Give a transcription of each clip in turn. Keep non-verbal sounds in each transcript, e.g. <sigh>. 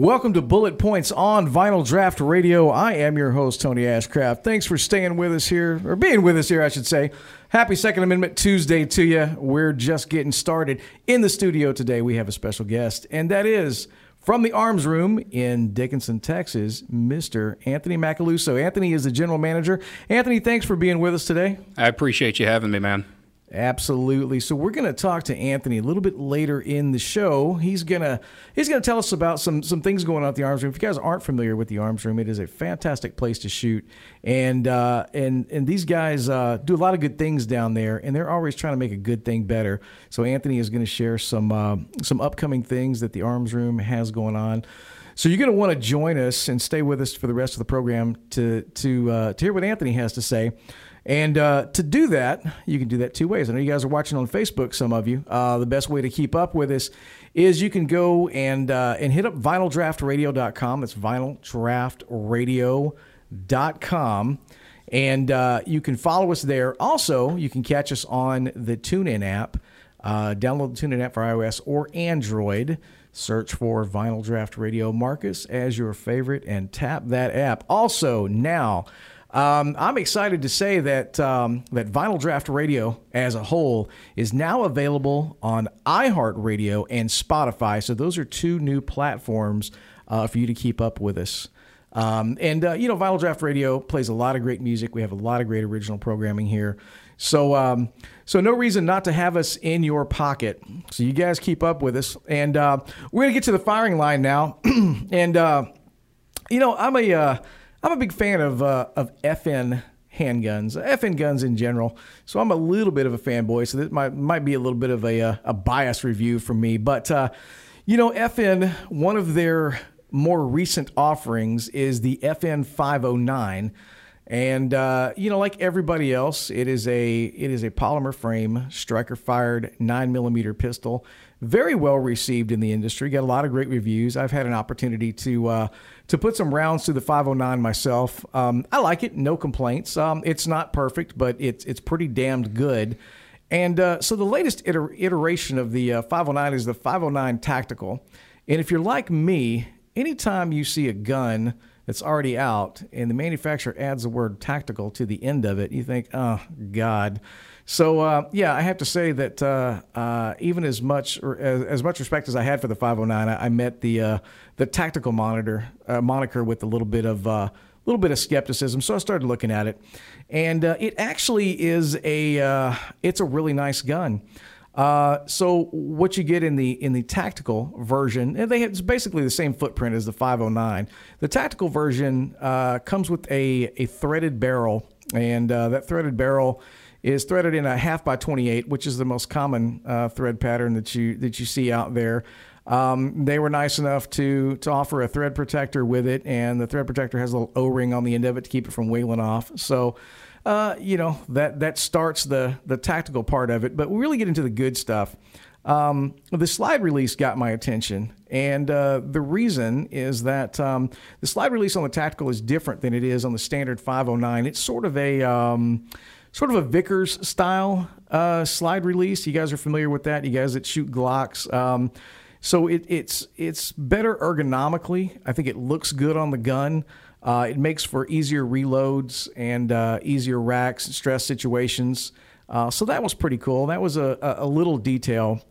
Welcome to Bullet Points on Vinyl Draft Radio. I am your host, Tony Ashcraft. Thanks for staying with us here, or being with us here, I should say. Happy Second Amendment Tuesday to you. We're just getting started. In the studio today, we have a special guest, and that is from the Arms Room in Dickinson, Texas, Mr. Anthony Macaluso. Anthony is the general manager. Anthony, thanks for being with us today. I appreciate you having me, man. Absolutely. So we're going to talk to Anthony a little bit later in the show. He's gonna he's gonna tell us about some some things going on at the Arms Room. If you guys aren't familiar with the Arms Room, it is a fantastic place to shoot, and uh, and and these guys uh, do a lot of good things down there, and they're always trying to make a good thing better. So Anthony is going to share some uh, some upcoming things that the Arms Room has going on. So you're going to want to join us and stay with us for the rest of the program to to uh, to hear what Anthony has to say. And uh, to do that, you can do that two ways. I know you guys are watching on Facebook, some of you. Uh, the best way to keep up with us is you can go and uh, and hit up vinyldraftradio.com. That's vinyldraftradio.com. And uh, you can follow us there. Also, you can catch us on the TuneIn app. Uh, download the TuneIn app for iOS or Android. Search for Vinyl Draft Radio Marcus as your favorite and tap that app. Also, now um, I'm excited to say that um, that Vinyl Draft Radio as a whole is now available on iHeartRadio and Spotify. So those are two new platforms uh, for you to keep up with us. Um, and uh, you know, Vinyl Draft Radio plays a lot of great music. We have a lot of great original programming here. So, um, so no reason not to have us in your pocket. So you guys keep up with us, and uh, we're gonna get to the firing line now. <clears throat> and uh, you know, I'm a uh, I'm a big fan of uh, of FN handguns, FN guns in general. So I'm a little bit of a fanboy. So this might might be a little bit of a uh, a bias review from me, but uh, you know, FN one of their more recent offerings is the FN 509. And uh, you know, like everybody else, it is a it is a polymer frame striker fired nine millimeter pistol very well received in the industry. Got a lot of great reviews. I've had an opportunity to uh, to put some rounds through the 509 myself. Um, I like it, no complaints. Um, it's not perfect, but it's it's pretty damned good. And uh, so the latest iter- iteration of the uh, 509 is the 509 Tactical. And if you're like me, anytime you see a gun that's already out and the manufacturer adds the word tactical to the end of it, you think, oh, God. So uh, yeah, I have to say that uh, uh, even as much as, as, much respect as I had for the 509, I, I met the uh, the tactical monitor uh, moniker with a little bit of a uh, little bit of skepticism. So I started looking at it, and it actually is a it's a really nice gun. so what you get in the in the tactical version, and they have, it's basically the same footprint as the 509. The tactical version comes with a a threaded barrel, and that threaded barrel is threaded in a half by 28, which is the most common uh, thread pattern that you that you see out there. Um, they were nice enough to to offer a thread protector with it, and the thread protector has a little O-ring on the end of it to keep it from wailing off. So, uh, you know that that starts the the tactical part of it. But we really get into the good stuff. Um, the slide release got my attention, and uh, the reason is that um, the slide release on the tactical is different than it is on the standard 509. It's sort of a um, sort of a Vickers style uh, slide release. You guys are familiar with that. You guys that shoot Glocks. Um, so it, it's it's better ergonomically. I think it looks good on the gun. Uh, it makes for easier reloads and uh, easier racks, and stress situations. Uh, so that was pretty cool. That was a, a, a little detail.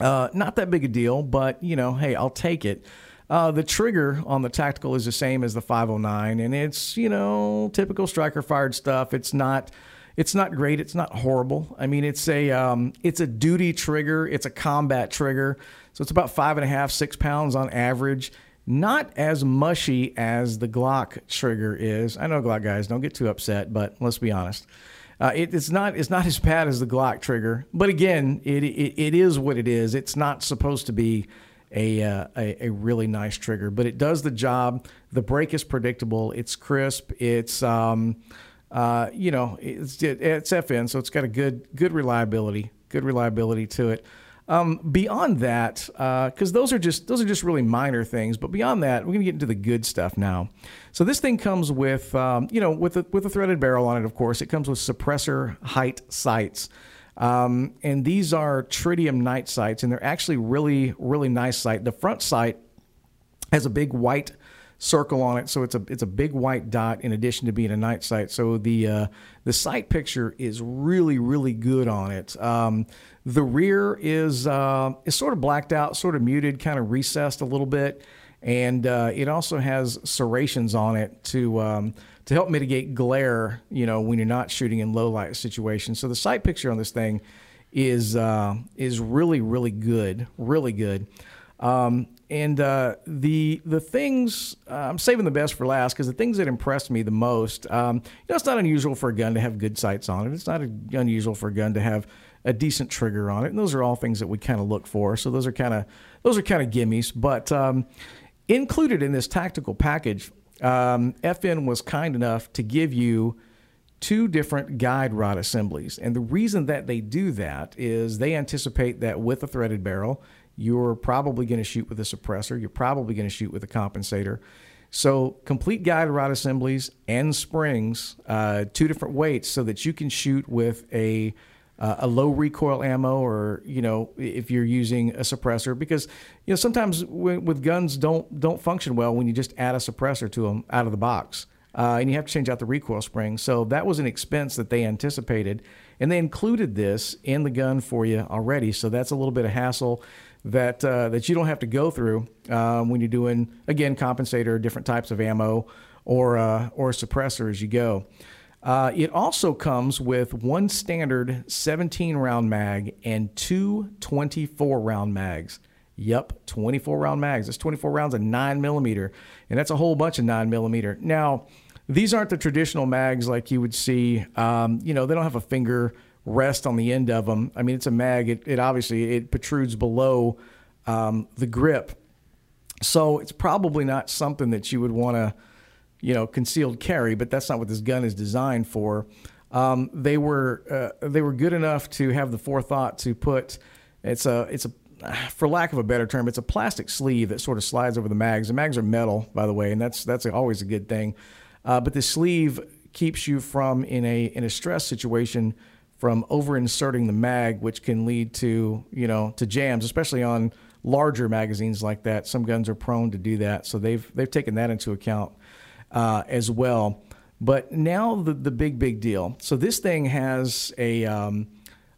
Uh, not that big a deal, but you know, hey, I'll take it. Uh, the trigger on the tactical is the same as the 509, and it's you know typical striker fired stuff. It's not it's not great. It's not horrible. I mean, it's a um, it's a duty trigger. It's a combat trigger, so it's about five and a half six pounds on average. Not as mushy as the Glock trigger is. I know Glock guys don't get too upset, but let's be honest. Uh, it, it's not it's not as bad as the Glock trigger, but again, it, it it is what it is. It's not supposed to be a, uh, a, a really nice trigger, but it does the job. The break is predictable. It's crisp. It's um, uh, you know it's it's FN, so it's got a good good reliability, good reliability to it. Um, beyond that, because uh, those are just those are just really minor things. But beyond that, we're gonna get into the good stuff now. So this thing comes with um, you know with a, with a threaded barrel on it. Of course, it comes with suppressor height sights. Um, and these are tritium night sights, and they're actually really, really nice sight. The front sight has a big white circle on it, so it's a it's a big white dot in addition to being a night sight. So the uh, the sight picture is really really good on it. Um, the rear is uh, is sort of blacked out, sort of muted, kind of recessed a little bit, and uh, it also has serrations on it to um, to help mitigate glare. You know when you're not shooting in low light situations. So the sight picture on this thing is uh, is really really good, really good. Um, and uh, the the things uh, I'm saving the best for last because the things that impressed me the most. Um, you know, it's not unusual for a gun to have good sights on it. It's not unusual for a gun to have a decent trigger on it. And those are all things that we kind of look for. So those are kind of those are kind of gimmies. But um, included in this tactical package, um, FN was kind enough to give you two different guide rod assemblies. And the reason that they do that is they anticipate that with a threaded barrel you're probably going to shoot with a suppressor. You're probably going to shoot with a compensator. So, complete guide rod assemblies and springs, uh, two different weights, so that you can shoot with a uh, a low recoil ammo, or you know, if you're using a suppressor, because you know sometimes with guns don't don't function well when you just add a suppressor to them out of the box, uh, and you have to change out the recoil spring. So that was an expense that they anticipated, and they included this in the gun for you already. So that's a little bit of hassle that uh, that you don't have to go through um, when you're doing again compensator, different types of ammo, or uh, or suppressor as you go. Uh, it also comes with one standard 17 round mag and two 24 round mags. Yep, 24 round mags. That's 24 rounds of 9 millimeter, and that's a whole bunch of 9 millimeter. Now, these aren't the traditional mags like you would see. Um, you know, they don't have a finger rest on the end of them. I mean, it's a mag. It, it obviously it protrudes below um, the grip, so it's probably not something that you would want to, you know, concealed carry. But that's not what this gun is designed for. Um, they were uh, they were good enough to have the forethought to put it's a it's a for lack of a better term, it's a plastic sleeve that sort of slides over the mags. The mags are metal, by the way, and that's that's always a good thing. Uh, but the sleeve keeps you from in a in a stress situation from over inserting the mag, which can lead to you know to jams, especially on larger magazines like that. Some guns are prone to do that, so they've they've taken that into account uh, as well. But now the the big big deal. So this thing has a um,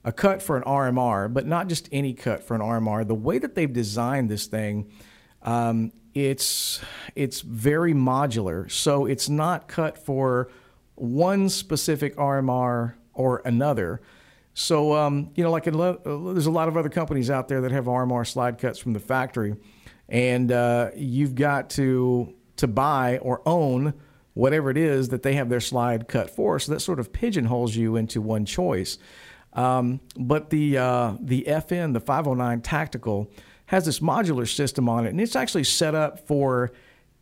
a cut for an RMR, but not just any cut for an RMR. The way that they've designed this thing, um, it's it's very modular. So it's not cut for one specific RMR or another. So, um, you know, like there's a lot of other companies out there that have RMR slide cuts from the factory, and uh, you've got to to buy or own whatever it is that they have their slide cut for. So that sort of pigeonholes you into one choice. Um, but the uh, the FN, the 509 Tactical, has this modular system on it, and it's actually set up for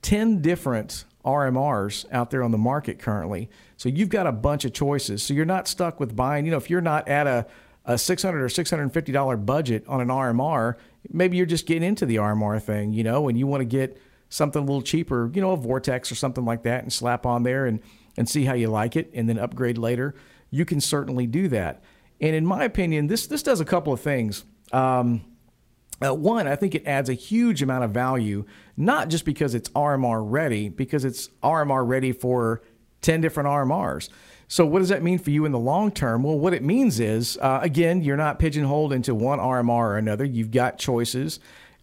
10 different RMRs out there on the market currently. So you've got a bunch of choices. So you're not stuck with buying, you know, if you're not at a, a 600 or $650 budget on an RMR, maybe you're just getting into the RMR thing, you know, and you want to get something a little cheaper, you know, a Vortex or something like that and slap on there and, and see how you like it and then upgrade later. You can certainly do that. And in my opinion, this, this does a couple of things. Um, uh, one, I think it adds a huge amount of value, not just because it's RMR ready, because it's RMR ready for 10 different RMRs. So, what does that mean for you in the long term? Well, what it means is, uh, again, you're not pigeonholed into one RMR or another. You've got choices,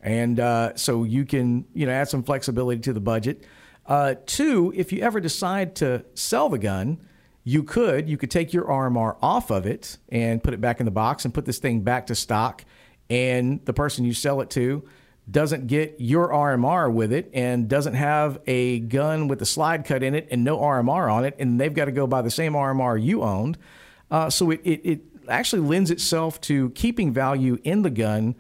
and uh, so you can, you know, add some flexibility to the budget. Uh, two, if you ever decide to sell the gun, you could you could take your RMR off of it and put it back in the box and put this thing back to stock and the person you sell it to doesn't get your RMR with it and doesn't have a gun with a slide cut in it and no RMR on it, and they've got to go buy the same RMR you owned. Uh, so it, it, it, actually lends itself to keeping value in the gun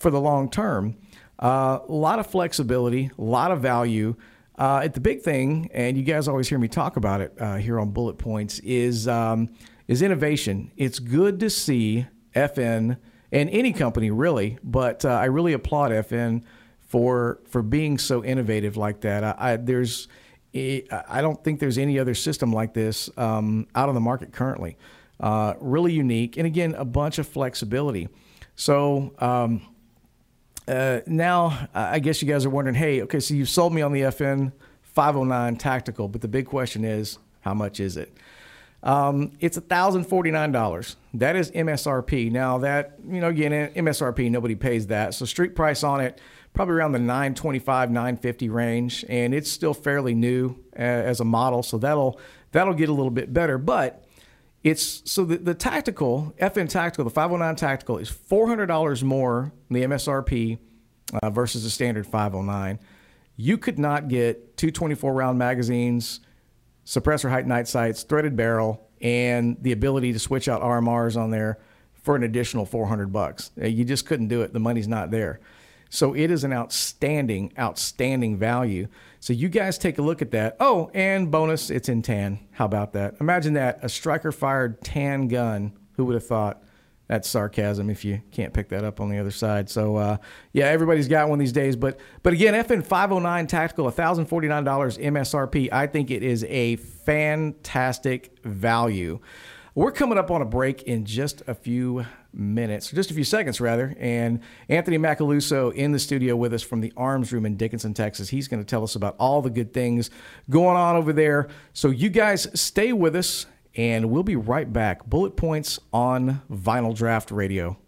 for the long term. Uh, a lot of flexibility, a lot of value. Uh, the big thing, and you guys always hear me talk about it uh, here on Bullet Points, is um, is innovation. It's good to see FN and any company really. But uh, I really applaud FN for for being so innovative like that. I, I there's I don't think there's any other system like this um, out on the market currently. Uh, really unique, and again, a bunch of flexibility. So. Um, uh, now I guess you guys are wondering, hey, okay, so you sold me on the FN 509 tactical, but the big question is, how much is it? Um, it's $1,049. That is MSRP. Now that, you know, again, MSRP, nobody pays that. So street price on it, probably around the 925, 950 range. And it's still fairly new uh, as a model. So that'll, that'll get a little bit better. But it's so the, the tactical, FN tactical, the 509 tactical is $400 more than the MSRP uh, versus the standard 509. You could not get two 24 round magazines, suppressor height night sights, threaded barrel, and the ability to switch out RMRs on there for an additional 400 bucks. You just couldn't do it. The money's not there. So it is an outstanding, outstanding value. So you guys take a look at that. Oh, and bonus, it's in tan. How about that? Imagine that a striker fired tan gun. Who would have thought? That's sarcasm if you can't pick that up on the other side. So uh, yeah, everybody's got one these days. But but again, FN 509 tactical, $1,049 MSRP. I think it is a fantastic value. We're coming up on a break in just a few minutes, just a few seconds rather. And Anthony Macaluso in the studio with us from the Arms Room in Dickinson, Texas. He's going to tell us about all the good things going on over there. So you guys stay with us and we'll be right back. Bullet points on Vinyl Draft Radio.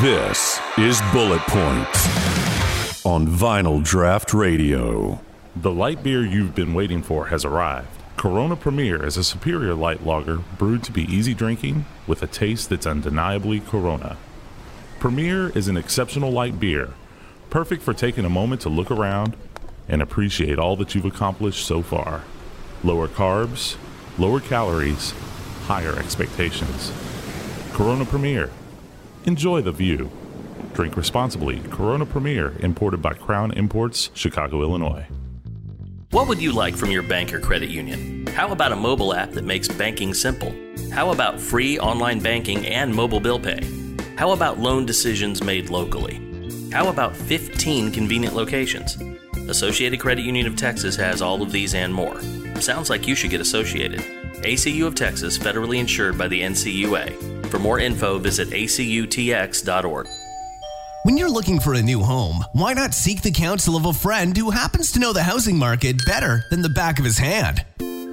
This is Bullet Points on Vinyl Draft Radio. The light beer you've been waiting for has arrived. Corona Premier is a superior light lager brewed to be easy drinking with a taste that's undeniably Corona. Premier is an exceptional light beer, perfect for taking a moment to look around and appreciate all that you've accomplished so far. Lower carbs, lower calories, higher expectations. Corona Premier. Enjoy the view. Drink responsibly. Corona Premier, imported by Crown Imports, Chicago, Illinois. What would you like from your bank or credit union? How about a mobile app that makes banking simple? How about free online banking and mobile bill pay? How about loan decisions made locally? How about 15 convenient locations? Associated Credit Union of Texas has all of these and more. Sounds like you should get associated. ACU of Texas, federally insured by the NCUA. For more info, visit acutx.org. When you're looking for a new home, why not seek the counsel of a friend who happens to know the housing market better than the back of his hand?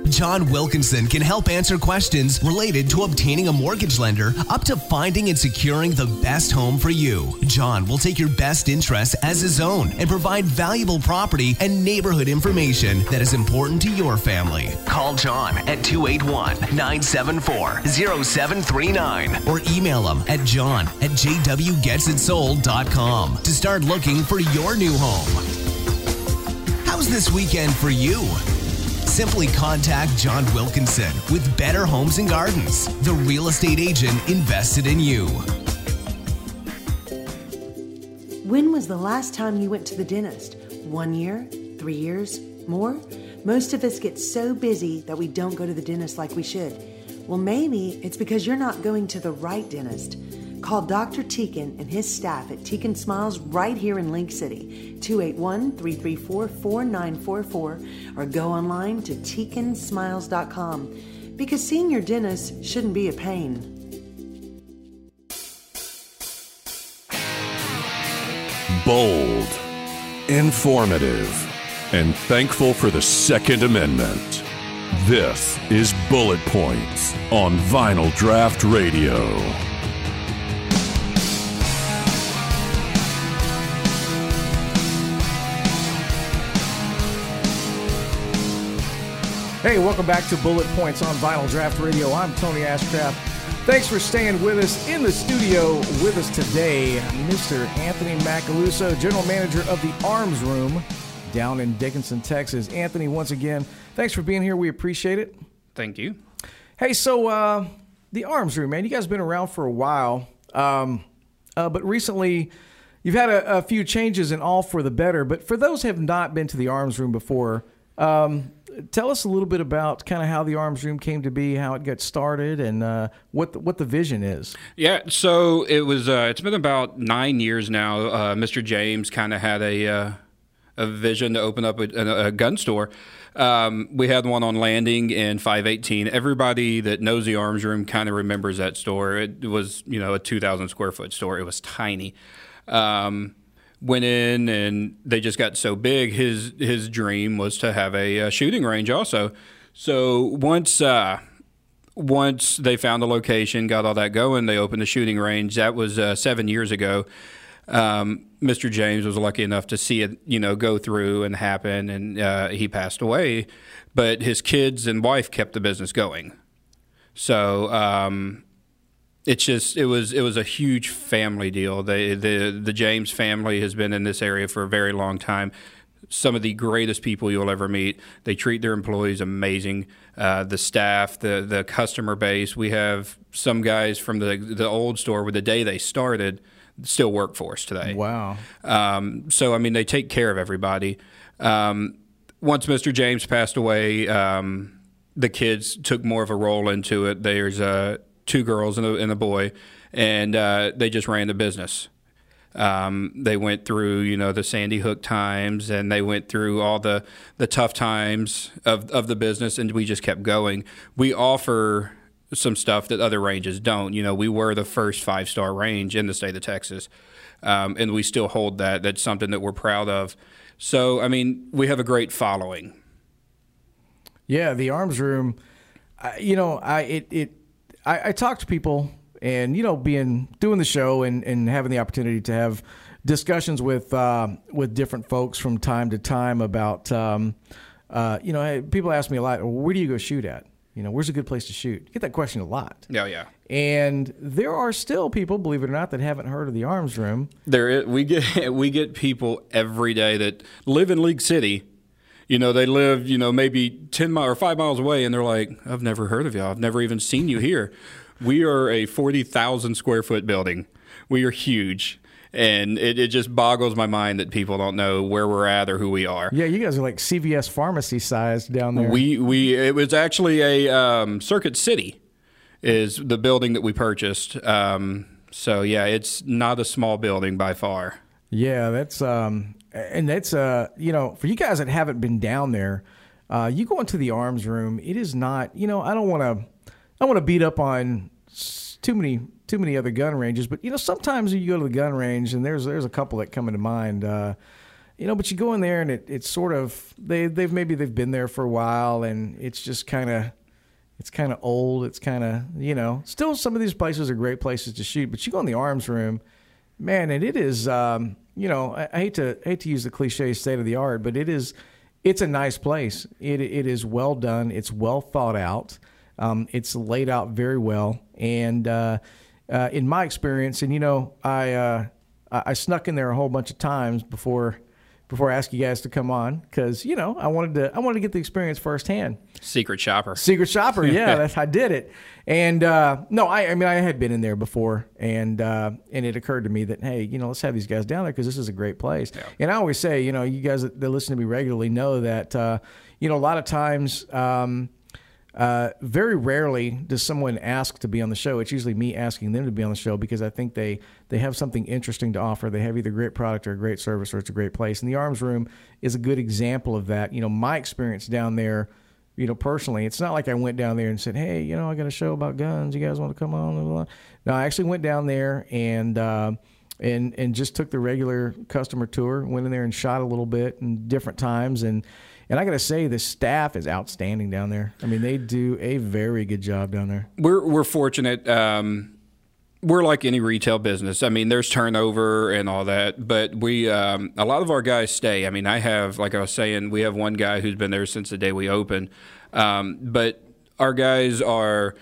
John Wilkinson can help answer questions related to obtaining a mortgage lender up to finding and securing the best home for you. John will take your best interests as his own and provide valuable property and neighborhood information that is important to your family. Call John at 281 974 0739 or email him at john at jwgetsitsold.com to start looking for your new home. How's this weekend for you? Simply contact John Wilkinson with Better Homes and Gardens, the real estate agent invested in you. When was the last time you went to the dentist? One year? Three years? More? Most of us get so busy that we don't go to the dentist like we should. Well, maybe it's because you're not going to the right dentist. Call Dr. Teakin and his staff at Teakin Smiles right here in League City, 281 334 4944, or go online to teakinsmiles.com because seeing your dentist shouldn't be a pain. Bold, informative, and thankful for the Second Amendment. This is Bullet Points on Vinyl Draft Radio. Hey, welcome back to Bullet Points on Vinyl Draft Radio. I'm Tony Ashcraft. Thanks for staying with us in the studio with us today, Mr. Anthony Macaluso, General Manager of the Arms Room down in Dickinson, Texas. Anthony, once again, thanks for being here. We appreciate it. Thank you. Hey, so uh, the Arms Room, man, you guys have been around for a while, um, uh, but recently you've had a, a, few changes and all for the better. But for those who have not been to the Arms Room before, um, tell us a little bit about kind of how the arms room came to be, how it got started, and uh, what the, what the vision is. Yeah, so it was. Uh, it's been about nine years now. Uh, Mr. James kind of had a uh, a vision to open up a, a gun store. Um, we had one on Landing in 518. Everybody that knows the Arms Room kind of remembers that store. It was, you know, a 2,000 square foot store. It was tiny. Um, went in and they just got so big. His his dream was to have a, a shooting range also. So once uh, once they found the location, got all that going, they opened the shooting range. That was uh, seven years ago. Um, Mr. James was lucky enough to see it, you know, go through and happen, and uh, he passed away. But his kids and wife kept the business going. So um, it's just it was it was a huge family deal. They, the the James family has been in this area for a very long time. Some of the greatest people you'll ever meet. They treat their employees amazing. Uh, the staff, the the customer base. We have some guys from the the old store where the day they started still work for us today. Wow. Um, so I mean, they take care of everybody. Um, once Mr. James passed away, um, the kids took more of a role into it. There's uh, two girls and a, and a boy, and uh, they just ran the business. Um, they went through, you know, the Sandy Hook times, and they went through all the the tough times of of the business, and we just kept going. We offer some stuff that other ranges don't. You know, we were the first five star range in the state of Texas, um, and we still hold that. That's something that we're proud of. So, I mean, we have a great following. Yeah, the arms room. You know, I it it I, I talk to people, and you know, being doing the show and and having the opportunity to have discussions with uh, with different folks from time to time about. Um, uh, you know, people ask me a lot. Where do you go shoot at? You know, where's a good place to shoot? You get that question a lot. Yeah, yeah. And there are still people, believe it or not, that haven't heard of the Arms Room. There, is, we get <laughs> we get people every day that live in League City. You know, they live, you know, maybe ten miles or five miles away, and they're like, "I've never heard of y'all. I've never even seen you here." we are a forty thousand square foot building. We are huge and it, it just boggles my mind that people don't know where we're at or who we are. Yeah, you guys are like CVS pharmacy sized down there. We we it was actually a um, Circuit City is the building that we purchased. Um, so yeah, it's not a small building by far. Yeah, that's um, and that's uh, you know, for you guys that haven't been down there, uh, you go into the arms room. It is not, you know, I don't want to, I want to beat up on too many too many other gun ranges, but you know sometimes you go to the gun range and there's there's a couple that come into mind. Uh, you know, but you go in there and it, it's sort of they they've maybe they've been there for a while and it's just kind of it's kind of old. It's kind of you know still some of these places are great places to shoot, but you go in the arms room, man, and it is um, you know I, I hate to hate to use the cliche state of the art, but it is it's a nice place. It it is well done. It's well thought out. Um, it's laid out very well, and uh, uh, in my experience, and you know, I uh, I snuck in there a whole bunch of times before before I asked you guys to come on because you know I wanted to I wanted to get the experience firsthand. Secret shopper. Secret shopper. <laughs> Yeah, that's how I did it. And uh, no, I, I mean I had been in there before, and uh, and it occurred to me that hey, you know, let's have these guys down there because this is a great place. Yeah. And I always say, you know, you guys that, that listen to me regularly know that uh, you know a lot of times. Um, uh, very rarely does someone ask to be on the show. It's usually me asking them to be on the show because I think they they have something interesting to offer. They have either a great product or a great service or it's a great place. And the Arms Room is a good example of that. You know, my experience down there, you know, personally, it's not like I went down there and said, "Hey, you know, I got a show about guns. You guys want to come on?" No, I actually went down there and. Uh, and and just took the regular customer tour. Went in there and shot a little bit in different times, and and I got to say, the staff is outstanding down there. I mean, they do a very good job down there. We're we're fortunate. Um, we're like any retail business. I mean, there's turnover and all that, but we um, a lot of our guys stay. I mean, I have, like I was saying, we have one guy who's been there since the day we opened. Um, but our guys are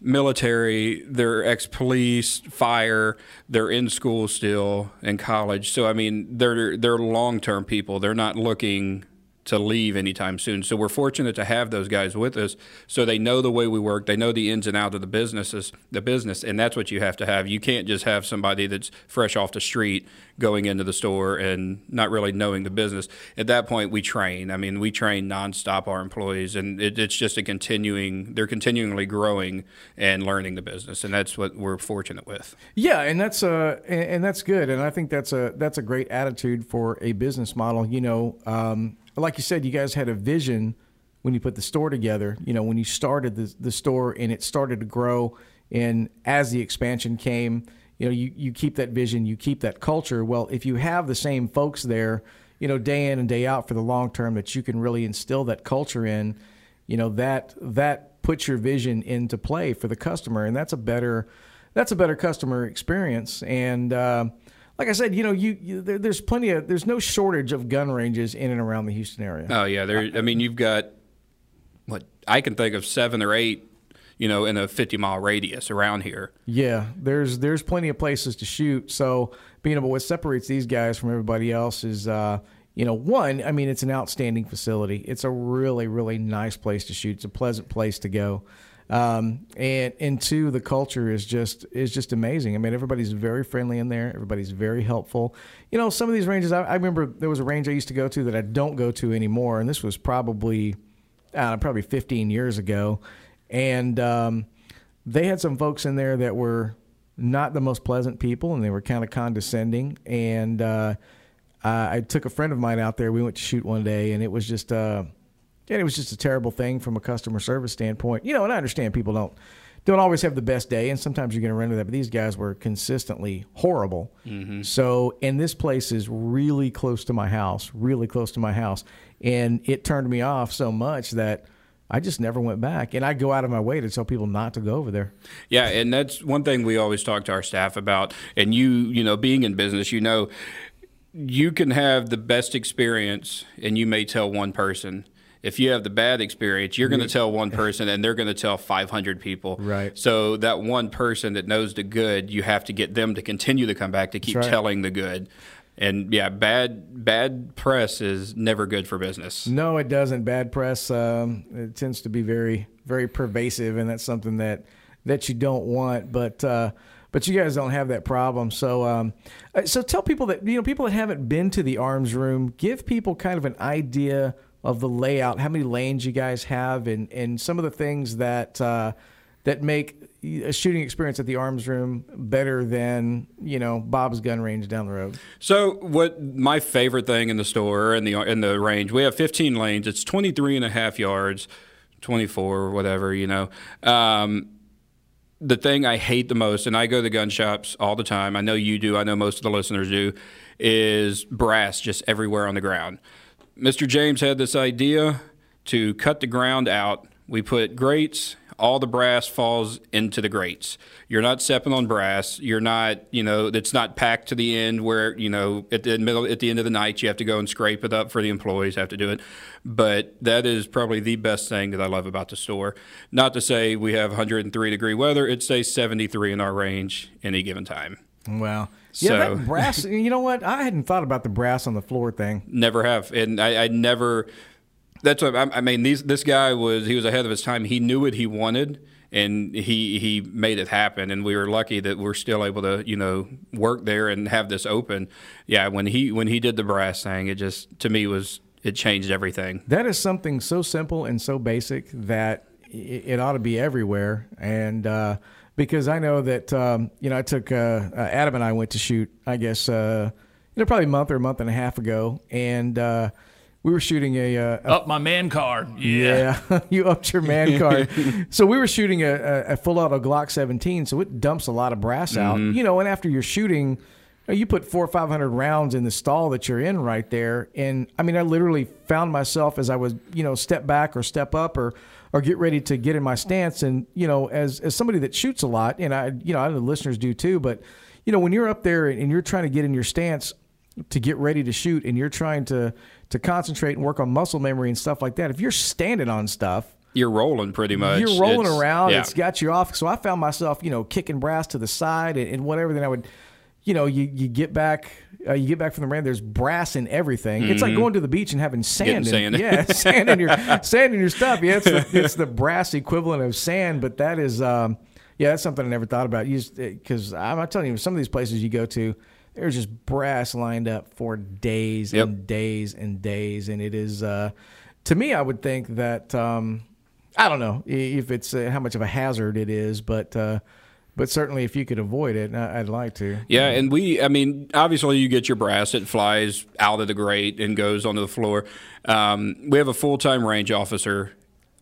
military, they're ex police, fire, they're in school still in college. So I mean, they're they're long term people. They're not looking to leave anytime soon. So we're fortunate to have those guys with us, so they know the way we work, they know the ins and outs of the businesses, the business, and that's what you have to have. You can't just have somebody that's fresh off the street going into the store and not really knowing the business. At that point, we train. I mean, we train nonstop our employees, and it, it's just a continuing. They're continually growing and learning the business, and that's what we're fortunate with. Yeah, and that's uh, and, and that's good, and I think that's a that's a great attitude for a business model. You know, um, like you said, you guys had a vision when you put the store together. You know, when you started the the store and it started to grow, and as the expansion came, you know, you you keep that vision, you keep that culture. Well, if you have the same folks there, you know, day in and day out for the long term, that you can really instill that culture in, you know, that that puts your vision into play for the customer, and that's a better that's a better customer experience. And uh, like I said, you know, you, you there, there's plenty of there's no shortage of gun ranges in and around the Houston area. Oh yeah, there. I mean, you've got what I can think of seven or eight, you know, in a 50 mile radius around here. Yeah, there's there's plenty of places to shoot. So, being able what separates these guys from everybody else is, uh, you know, one, I mean, it's an outstanding facility. It's a really really nice place to shoot. It's a pleasant place to go. Um, and and two, the culture is just is just amazing. I mean, everybody's very friendly in there. Everybody's very helpful. You know, some of these ranges. I, I remember there was a range I used to go to that I don't go to anymore, and this was probably, uh, probably 15 years ago, and um, they had some folks in there that were not the most pleasant people, and they were kind of condescending. And uh, I, I took a friend of mine out there. We went to shoot one day, and it was just. Uh, and it was just a terrible thing from a customer service standpoint. You know, and I understand people don't don't always have the best day, and sometimes you're going to run into that. But these guys were consistently horrible. Mm-hmm. So, and this place is really close to my house, really close to my house, and it turned me off so much that. I just never went back, and I go out of my way to tell people not to go over there. Yeah, and that's one thing we always talk to our staff about. And you, you know, being in business, you know, you can have the best experience, and you may tell one person, if you have the bad experience, you're going to tell one <laughs> person and they're going to tell 500 people. Right. So that one person that knows the good, you have to get them to continue to come back to keep right. telling the good. And yeah, bad bad press is never good for business. No, it doesn't. Bad press um, it tends to be very very pervasive, and that's something that that you don't want. But uh, but you guys don't have that problem. So um, uh, so tell people that you know people that haven't been to the arms room, give people kind of an idea of the layout, how many lanes you guys have, and, and some of the things that uh, that make a shooting experience at the arms room better than you know Bob's gun range down the road. So what my favorite thing in the store in the in the range, we have 15 lanes. It's 23 and a half yards, 24 or whatever, you know. Um, the thing I hate the most, and I go to gun shops all the time. I know you do. I know most of the listeners do. Is brass just everywhere on the ground. Mr. James had this idea to cut the ground out. We put grates, all the brass falls into the grates. You're not stepping on brass. You're not, you know, it's not packed to the end where, you know, at the middle at the end of the night you have to go and scrape it up for the employees have to do it. But that is probably the best thing that I love about the store. Not to say we have 103 degree weather, it stays 73 in our range any given time. Wow. Yeah, So- that brass. <laughs> You know what? I hadn't thought about the brass on the floor thing. Never have, and I, I never. That's what I, I mean. These this guy was he was ahead of his time. He knew what he wanted, and he he made it happen. And we were lucky that we're still able to you know work there and have this open. Yeah, when he when he did the brass thing, it just to me was it changed everything. That is something so simple and so basic that it ought to be everywhere. And uh, because I know that um, you know, I took uh, uh, Adam and I went to shoot. I guess uh, you know probably a month or a month and a half ago, and uh, we were shooting a, uh, a Up my man card. Yeah. Yeah, <laughs> you upped your man card. <laughs> so we were shooting a, a, a full auto Glock 17, so it dumps a lot of brass out. You know, and after you're shooting, you put four or five hundred rounds in the stall that you're in right there. And I mean, I literally found myself as I was, you know, step back or step up or or get ready to get in my stance. And you know, as as somebody that shoots a lot, and I, you know, I know the listeners do too, but you know, when you're up there and you're trying to get in your stance to get ready to shoot and you're trying to to concentrate and work on muscle memory and stuff like that if you're standing on stuff You're rolling pretty much. you're rolling It's- around Yeah. it's got you off so i found myself you know kicking brass to the side and, and whatever then i would you know, you, you get back, uh, you get back from the rain. There's brass in everything. It's like going to the beach and having sand. Getting in, sand. yeah, <laughs> sand in your <laughs> sand in your stuff. Yeah, it's the, it's the brass equivalent of sand, but that is, um, yeah, that's something I never thought about. Because I'm not telling you, some of these places you go to, there's just brass lined up for days Yep. and days and days, and it is. Uh, to me, I would think that um, I don't know if it's uh, how much of a hazard it is, but uh, but certainly if you could avoid it, I'd like to. Yeah, and we, I mean, obviously you get your brass, it flies out of the grate and goes onto the floor. Um, we have a full time range officer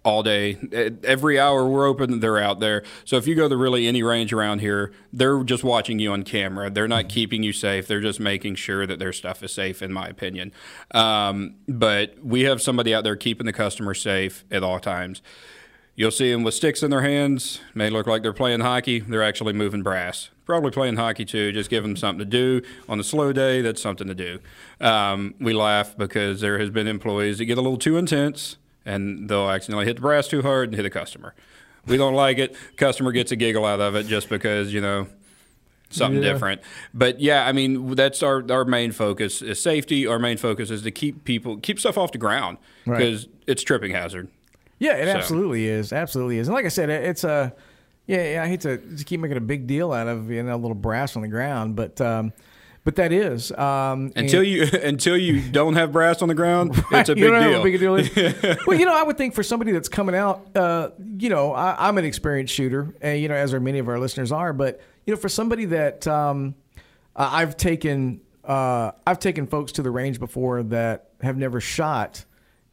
all day. Every hour we're open, they're out there. So if you go to really any range around here, they're just watching you on camera. They're not keeping you safe. They're just making sure that their stuff is safe, in my opinion. Um, but we have somebody out there keeping the customer safe at all times. You'll see them with sticks in their hands. May look like they're playing hockey. They're actually moving brass. Probably playing hockey too. Just give them something to do on a slow day. That's something to do. Um, we laugh because there has been employees that get a little too intense and they'll accidentally hit the brass too hard and hit a customer. We don't like it. Customer gets a giggle out of it just because you know something Yeah. different. But yeah, I mean that's our our main focus is safety. Our main focus is to keep people keep stuff off the ground Right. because it's tripping hazard. Yeah, it So- absolutely is. Absolutely is. And like I said, it- it's a yeah. yeah I hate to, to keep making a big deal out of you know a little brass on the ground, but um, but that is um, Until and- you <laughs> until you <laughs> don't have brass on the ground, it's a big know deal. big deal <laughs> well, you know, I would think for somebody that's coming out, uh, you know, I, I'm an experienced shooter, and you know, as are many of our listeners are. But you know, for somebody that um, I've taken, uh, I've taken folks to the range before that have never shot,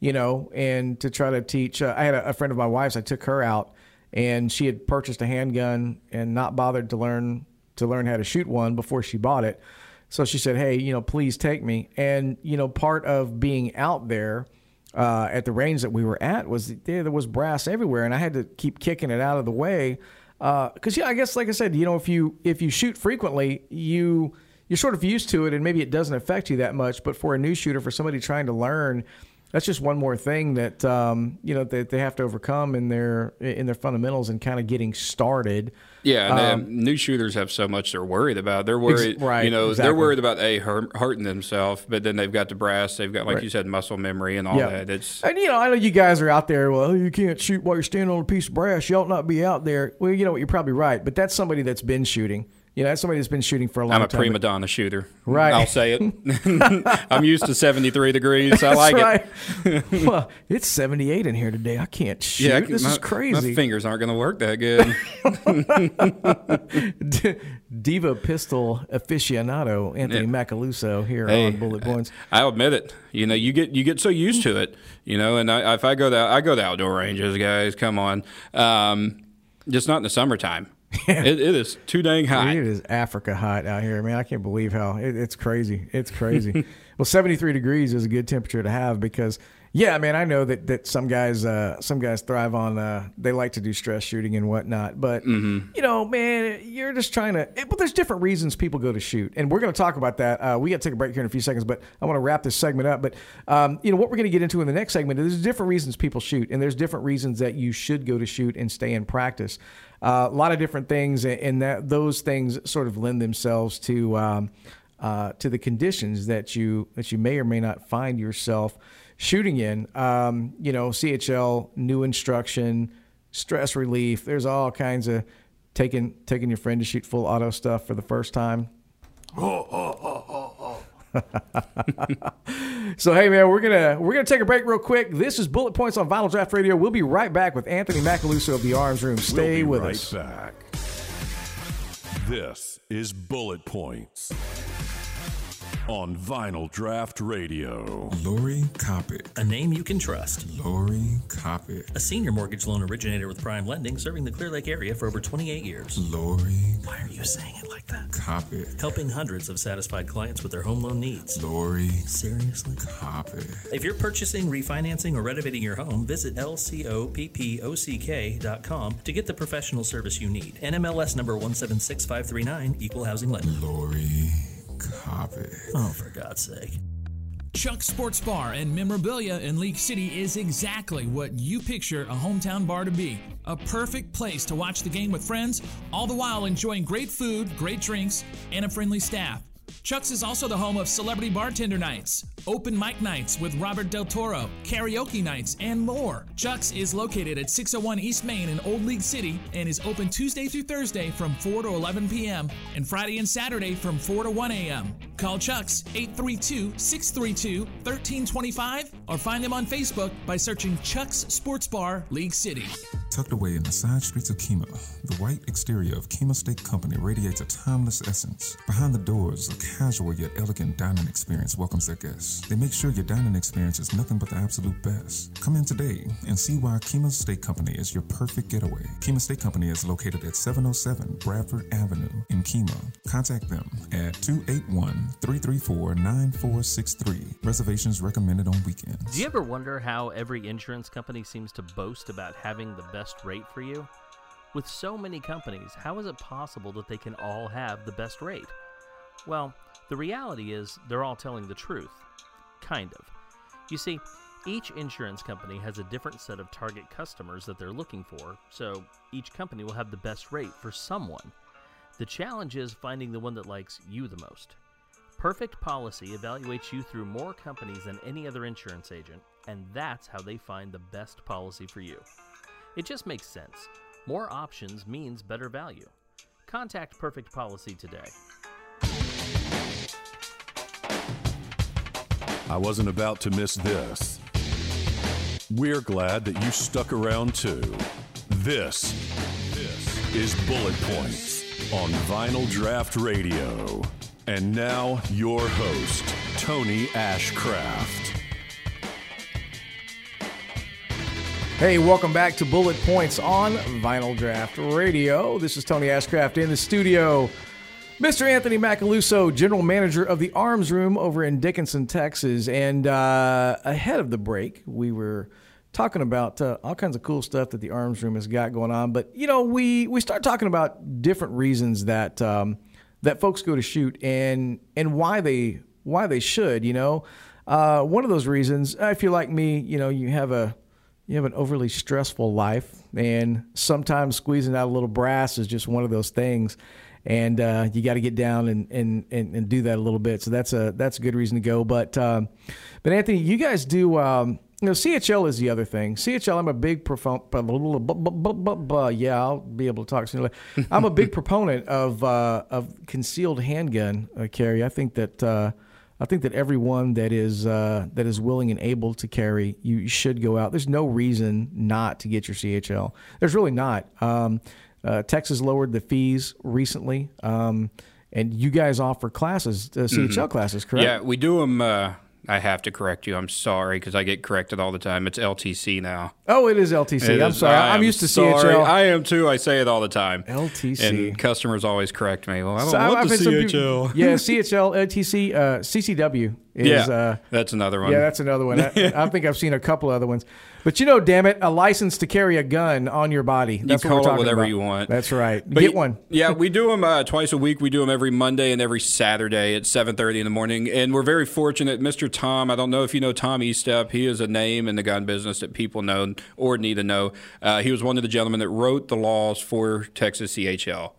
you know, and to try to teach. Uh, I had a, a friend of my wife's. I took her out, and she had purchased a handgun and not bothered to learn to learn how to shoot one before she bought it. So she said, "Hey, you know, please take me." And you know, part of being out there uh, at the range that we were at was there, there was brass everywhere, and I had to keep kicking it out of the way because yeah, I guess like I said, you know, if you if you shoot frequently, you you're sort of used to it, and maybe it doesn't affect you that much. But for a new shooter, for somebody trying to learn, that's just one more thing that um, you know that they have to overcome in their in their fundamentals and kind of getting started. Yeah, and Um, new shooters have so much they're worried about. They're worried, right, you know, exactly. they're worried about a hurting themselves, but then they've got the brass, they've got like Right. you said, muscle memory and all Yeah. that. It's And you know, I know you guys are out there. Well, you can't shoot while you're standing on a piece of brass. You ought not be out there. Well, you know what? You're probably right. But that's somebody that's been shooting. You know, that's somebody that's been shooting for a long time. I'm a time. prima donna shooter. Right. I'll say it. <laughs> I'm used to 73 degrees. I like That's it. well, it's 78 in here today. I can't shoot. Yeah, I this my, is crazy. My fingers aren't going to work that good. <laughs> Diva pistol aficionado Anthony Yeah. Macaluso here Hey, on Bullet Points. I'll admit it. You know, you get you get so used to it. You know, and I, if I go to I go to outdoor ranges, guys, come on, um, just not in the summertime. It, it is too dang hot. It is Africa hot out here, man. I can't believe how it, it's crazy. It's crazy. <laughs> well, 73 degrees is a good temperature to have because, yeah, I mean, I know that, that some guys uh, some guys thrive on uh, they like to do stress shooting and whatnot, but Mm-hmm. you know, man, you're just trying to. But there's different reasons people go to shoot, and we're going to talk about that. Uh, we got to take a break here in a few seconds, but I want to wrap this segment up. But um, you know what we're going to get into in the next segment is there's different reasons people shoot, and there's different reasons that you should go to shoot and stay in practice. Uh, a lot of different things, and that those things sort of lend themselves to um, uh, to the conditions that you that you may or may not find yourself shooting in. Um, you know, CHL new instruction, stress relief. There's all kinds of taking taking your friend to shoot full auto stuff for the first time. <laughs> So hey man, we're gonna we're gonna take a break real quick. This is Bullet Points on Vinyl Draft Radio. We'll be right back with Anthony Macaluso of the Arms Room. Stay we'll be with right us. back. This is Bullet Points on Vinyl Draft Radio. Lori Coppett. A name you can trust. Lori Coppett. A senior mortgage loan originator with Prime Lending serving the Clear Lake area for over 28 years. Lori Why are you saying it like that? Coppett. Helping hundreds of satisfied clients with their home loan needs. Lori Seriously? Coppett. If you're purchasing, refinancing, or renovating your home, visit lcoppock.com to get the professional service you need. NMLS number 176539, Equal Housing Lender. Lori Coppett. Oh, for God's sake. Chuck's Sports Bar and Memorabilia in League City is exactly what you picture a hometown bar to be. A perfect place to watch the game with friends, all the while enjoying great food, great drinks, and a friendly staff. Chuck's is also the home of celebrity bartender nights, open mic nights with Robert Del Toro, karaoke nights, and more. Chuck's is located at 601 East Main in Old League City and is open Tuesday through Thursday from 4 to 11 p.m. and Friday and Saturday from 4 to 1 a.m. Call Chuck's 832 632 1325 or find them on Facebook by searching Chuck's Sports Bar League City. Tucked away in the side streets of Kemah, the white exterior of Kemah Steak Company radiates a timeless essence. Behind the doors, a casual yet elegant dining experience welcomes their guests. They make sure your dining experience is nothing but the absolute best. Come in today and see why Kemah Steak Company is your perfect getaway. Kemah Steak Company is located at 707 Bradford Avenue in Kemah. Contact them at 281 334 9463. Reservations recommended on weekends. Do you ever wonder how every insurance company seems to boast about having the best rate for you? With so many companies, how is it possible that they can all have the best rate? Well, the reality is they're all telling the truth. Kind of. You see, each insurance company has a different set of target customers that they're looking for, so each company will have the best rate for someone. The challenge is finding the one that likes you the most. Perfect Policy evaluates you through more companies than any other insurance agent, and that's how they find the best policy for you. It just makes sense. More options means better value. Contact Perfect Policy today. I wasn't about to miss this. We're glad that you stuck around too. This, this is Bullet Points on Vinyl Draft Radio. And now, your host, Tony Ashcraft. Hey, welcome back to Bullet Points on Vinyl Draft Radio. This is Tony Ashcraft in the studio. Mr. Anthony Macaluso, general manager of the Arms Room over in Dickinson, Texas. And uh, ahead of the break, we were talking about uh, all kinds of cool stuff that the Arms Room has got going on. But you know, we we start talking about different reasons that um, that folks go to shoot and and why they why they should. You know, uh, one of those reasons, if you're like me, you know, you have a you have an overly stressful life, and sometimes squeezing out a little brass is just one of those things. And uh, you got to get down and, and, and, and, do that a little bit. So that's a that's a good reason to go. But um, but Anthony, you guys do. Um, you know, CHL is the other thing. CHL, I'm a big proponent. Yeah, I'll be able to talk soon. I'm a big <laughs> proponent of uh, of concealed handgun uh, carry. I think that uh, I think that everyone that is uh, that is willing and able to carry, you should go out. There's no reason not to get your CHL. There's really not. Um, uh, Texas lowered the fees recently, um, and you guys offer classes, uh, CHL mm-hmm. classes, correct? Yeah, we do them. I have to correct you. I'm sorry because I get corrected all the time. It's LTC now. Oh, it is LTC. It I'm is, sorry. I'm used to sorry. CHL. I am too. I say it all the time. LTC. And customers always correct me. Well, I don't so want I've the CHL. People, yeah, CHL, LTC, uh, CCW. Is, yeah, uh, that's another one. Yeah, that's another one. <laughs> I, I, think I've seen a couple other ones. But you know, damn it, a license to carry a gun on your body. That's you what we're talking whatever about. you want. That's right. But Get one. yeah, we do them uh, twice a week. We do them every Monday and every Saturday at 7.30 in the morning. And we're very fortunate. Mr. Tom, I don't know if you know Tom Estep. He is a name in the gun business that people know or need to know. Uh, he was one of the gentlemen that wrote the laws for Texas CHL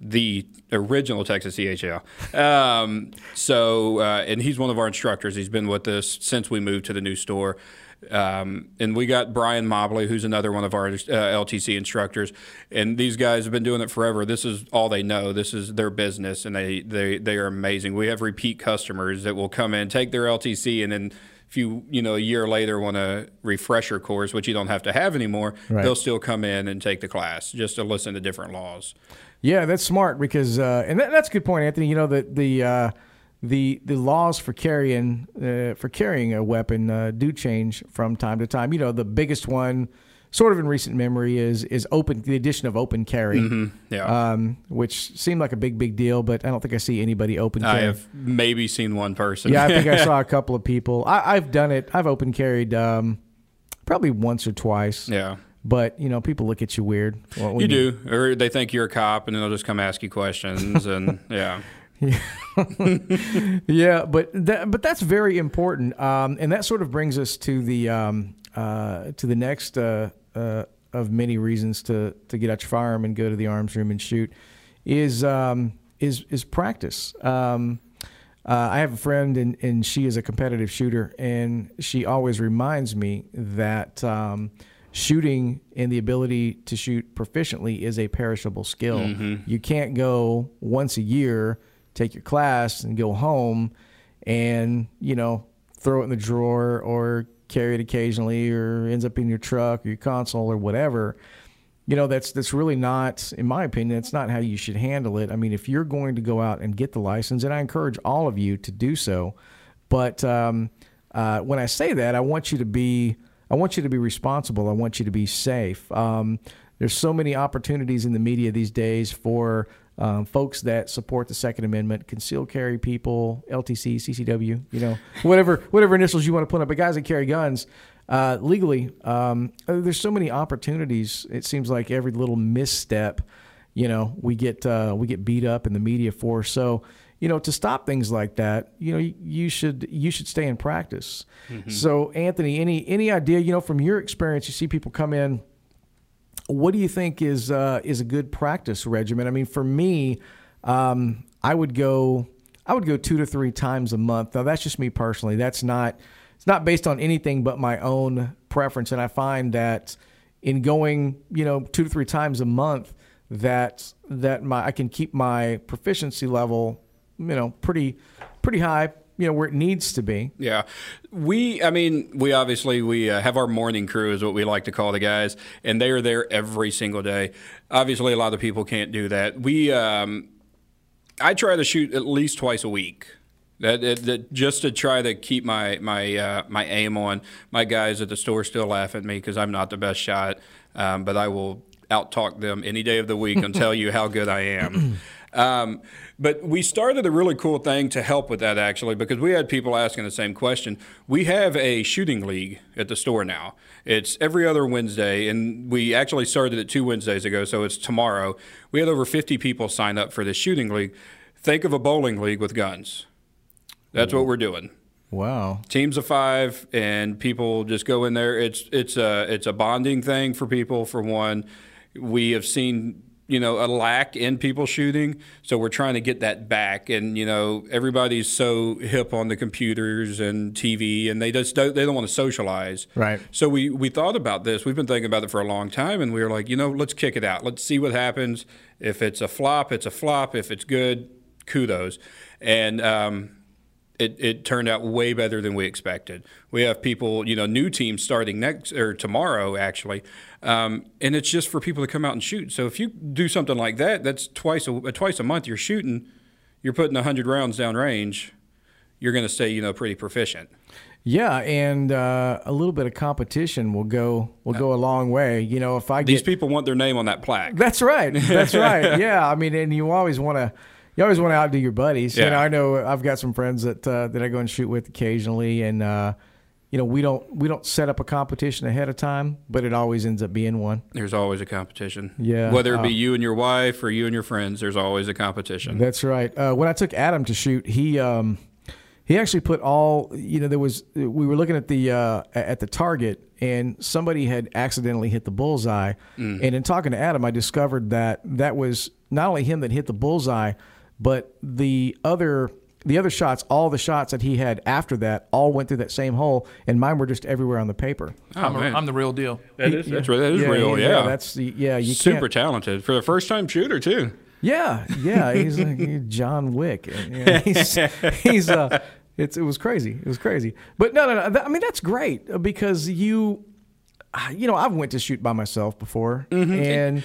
the original Texas CHL. Um, so, uh, and he's one of our instructors. He's been with us since we moved to the new store. Um, and we got Brian Mobley, who's another one of our uh, LTC instructors. And these guys have been doing it forever. This is all they know. This is their business, and they they they are amazing. We have repeat customers that will come in, take their LTC, and then if you you know a year later want a refresher course, which you don't have to have anymore, right. they'll still come in and take the class just to listen to different laws. Yeah, that's smart because, uh, and that, that's a good point, Anthony. You know that the uh, the the laws for carrying uh, for carrying a weapon uh, do change from time to time. You know, the biggest one, sort of in recent memory, is is open the addition of open carry, mm-hmm. yeah, um, which seemed like a big big deal, but I don't think I see anybody open. carry. I have maybe seen one person. Yeah, I think I <laughs> saw a couple of people. I, have done it. I've open carried um, probably once or twice. Yeah. But you know, people look at you weird. you, you do, or they think you're a cop, and then they'll just come ask you questions, and <laughs> yeah. <laughs> yeah, but that, but that's very important, um, and that sort of brings us to the um, uh, to the next uh, uh, of many reasons to to get out your firearm and go to the arms room and shoot is um, is is practice. Um, uh, I have a friend, and, and she is a competitive shooter, and she always reminds me that um, shooting and the ability to shoot proficiently is a perishable skill. You can't go once a year, take your class, and go home, and you know throw it in the drawer or carry it occasionally, or ends up in your truck or your console or whatever. You know that's that's really not in my opinion that's not how you should handle it. I mean if you're going to go out and get the license and i encourage all of you to do so but um, uh, when i say that i want you to be i want you to be responsible i want you to be safe um, there's so many opportunities in the media these days for um, folks that support the Second Amendment, concealed carry people, LTC, CCW, you know, whatever whatever initials you want to put up, but guys that carry guns uh, legally, um, there's so many opportunities. It seems like every little misstep, you know, we get uh, we get beat up in the media for. So, you know, to stop things like that, you know, you, should you should stay in practice. So, Anthony, any any idea, you know, from your experience, you see people come in what do you think is uh, is a good practice regimen? I mean, for me, um, I would go I would go two to three times a month. Now that's just me personally. That's not it's not based on anything but my own preference. And I find that in going you know two to three times a month, that that my I can keep my proficiency level you know pretty pretty high. You know where it needs to be. Yeah, we. I mean, we obviously we uh, have our morning crew, is what we like to call the guys, and they are there every single day. Obviously, a lot of people can't do that. We, um, I try to shoot at least twice a week. That, that, that just to try to keep my my uh, my aim on. My guys at the store still laugh at me because I'm not the best shot, um, but I will out talk them any day of the week and tell you how good I am. <clears throat> Um, but we started a really cool thing to help with that actually because we had people asking the same question. We have a shooting league at the store now. It's every other Wednesday, and we actually started it two Wednesdays ago, so it's tomorrow. We had over 50 people sign up for this shooting league. Think of a bowling league with guns. That's what we're doing Wow. teams of five, and people just go in there. It's it's a it's a bonding thing for people. For one, we have seen you know a lack in people shooting, so we're trying to get that back. And you know everybody's so hip on the computers and TV, and they just don't, they don't want to socialize. Right. So we we thought about this. We've been thinking about it for a long time, and we were like, you know, let's kick it out. Let's see what happens. If it's a flop, it's a flop. If it's good, kudos. And um, it, it turned out way better than we expected. We have people, you know, new teams starting next or tomorrow actually, um, and it's just for people to come out and shoot. So if you do something like that, that's twice a twice a month. You're shooting, you're putting hundred rounds down range. You're going to stay, you know, pretty proficient. Yeah, and uh, a little bit of competition will go will go a long way. You know, if I These get people want their name on that plaque. That's right. That's <laughs> right. Yeah, I mean, and you always want to, you always want to outdo your buddies. You Yeah. know, I know I've got some friends that uh, that I go and shoot with occasionally, and uh, you know, we don't we don't set up a competition ahead of time, but it always ends up being one. There's always a competition. Yeah, Whether it be uh, you and your wife or you and your friends, there's always a competition. That's right. Uh, when I took Adam to shoot, he um, he actually put all you know. There was we were looking at the uh, at the target, and somebody had accidentally hit the bullseye. And in talking to Adam, I discovered that that was not only him that hit the bullseye, but the other. The other shots, all the shots that he had after that, all went through that same hole, and mine were just everywhere on the paper. Oh, I'm, a, man. I'm the real deal. that is, that's, right. that is real, he- yeah. That's the yeah. You Super can't, talented for the first time shooter, too. Yeah, yeah, he's like he's John Wick. yeah, he's <laughs> he's uh, it's it was crazy. It was crazy. But no, no, no. that- I mean, that's great uh, because you, uh, you know, I've went to shoot by myself before, and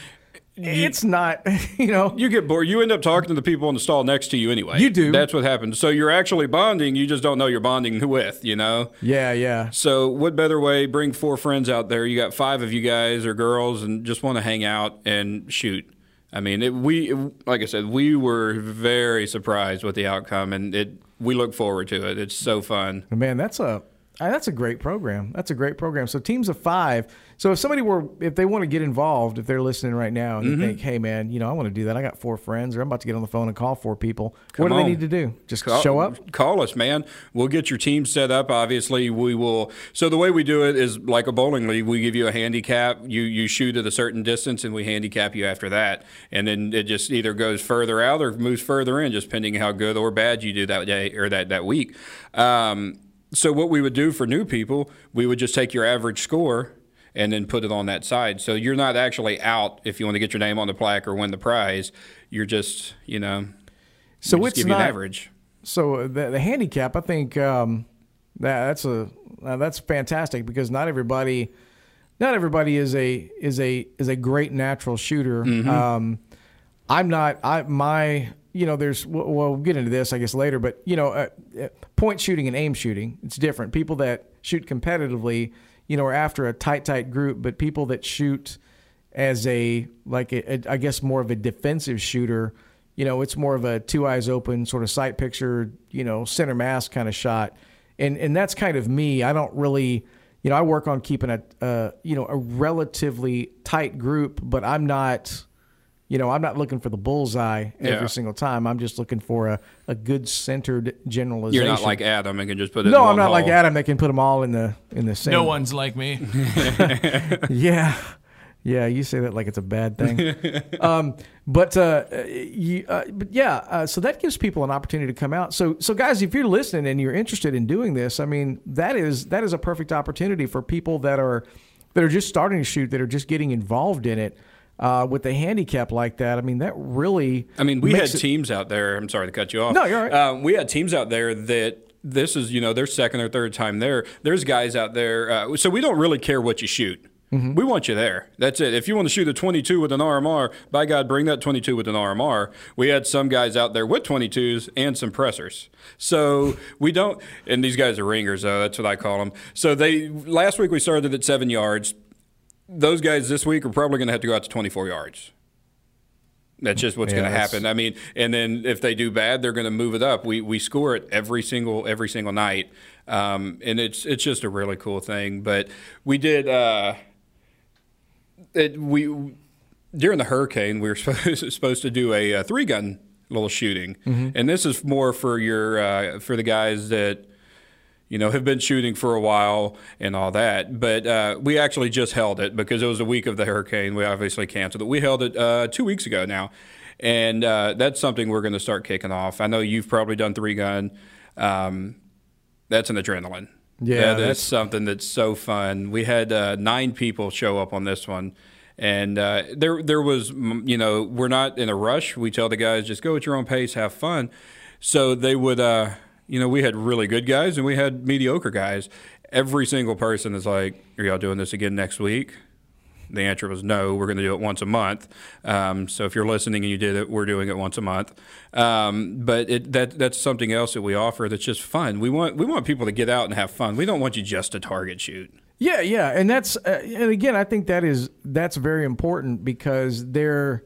it's not, <laughs> you know, You get bored. You end up talking to the people in the stall next to you anyway. You do. That's what happens. So you're actually bonding. You just don't know you're bonding with, you know? yeah, yeah, So what better way? Bring four friends out there. You got five of you guys or girls and just want to hang out and shoot. I mean, it, we, like I said, we were very surprised with the outcome and it, we look forward to it. It's so fun. man, that's a that's a great program. That's a great program. So teams of five. So if somebody were, if they want to get involved, if they're listening right now and Mm-hmm. they think, hey man, you know, I want to do that. I got four friends, or I'm about to get on the phone and call four people. what Come do they need to do? Just Call- show up. Call us, man. We'll get your team set up. Obviously, we will. So the way we do it is like a bowling league. We give you a handicap. You you shoot at a certain distance, and we handicap you after that. And then it just either goes further out or moves further in, just depending how good or bad you do that day or that that week. Um, so what we would do for new people, we would just take your average score and then put it on that side. So you're not actually out if you want to get your name on the plaque or win the prize. You're just, you know, So it's give you not an average. So the, the handicap, I think um, that that's a uh, that's fantastic because not everybody, not everybody is a is a is a great natural shooter. Mm-hmm. Um, I'm not. I my you know there's well we'll get into this I guess later, but you know uh, uh, point shooting and aim shooting it's different. People that shoot competitively, you know, are after a tight tight group, but people that shoot as a like a, a, I guess more of a defensive shooter. You know, it's more of a two eyes open sort of sight picture, you know, center mass kind of shot, and and that's kind of me. I don't really, you know, I work on keeping a uh, you know a relatively tight group, but I'm not, you know, I'm not looking for the bullseye every Yeah. single time. I'm just looking for a, a good centered generalization. You're not like Adam and can just put it. no, in I'm one not like. Adam. That can put them all in the in the same. No one's like me. <laughs> <laughs> Yeah, yeah. You say that like it's a bad thing. um, but uh, you, uh, but yeah. Uh, so that gives people an opportunity to come out. So so guys, if you're listening and you're interested in doing this, I mean that is that is a perfect opportunity for people that are that are just starting to shoot, that are just getting involved in it. Uh, with a handicap like that, I mean that really. I mean, we had it- teams out there. I'm sorry to cut you off. No, you're right. Uh, we had teams out there that this is, you know, their second or third time there. There's guys out there. Uh, so we don't really care what you shoot. Mm-hmm. We want you there. That's it. If you want to shoot a 22 with an RMR, by God, bring that 22 with an RMR. We had some guys out there with 22s and some pressers. So we don't, and these guys are ringers, though. That's what I call them. So they last week we started at seven yards. Those guys this week are probably going to have to go out to 24 yards. That's just what's Yeah, going to happen. I mean, and then if they do bad, they're going to move it up. We we score it every single every single night, um, and it's it's just a really cool thing. But we did uh, it we during the hurricane we were <laughs> supposed, supposed to do a, uh three gun little shooting, and this is more for your uh, for the guys that you know, have been shooting for a while and all that. But uh, we actually just held it because it was a week of the hurricane. We obviously canceled it. We held it uh, two weeks ago now. And uh, that's something we're going to start kicking off. I know you've probably done three gun. Um, that's an adrenaline. Yeah, that is that's- something that's so fun. We had uh, nine people show up on this one, and uh, there there was you know we're not in a rush. We tell the guys just go at your own pace, have fun. So they would uh, you know we had really good guys and we had mediocre guys. Every single person is like, "Are y'all doing this again next week?" The answer was no. We're going to do it once a month. Um, so if you're listening and you did it, we're doing it once a month. Um, but it, that that's something else that we offer that's just fun. We want we want people to get out and have fun. We don't want you just to target shoot. Yeah, yeah, and that's uh, and again, I think that is that's very important because they're,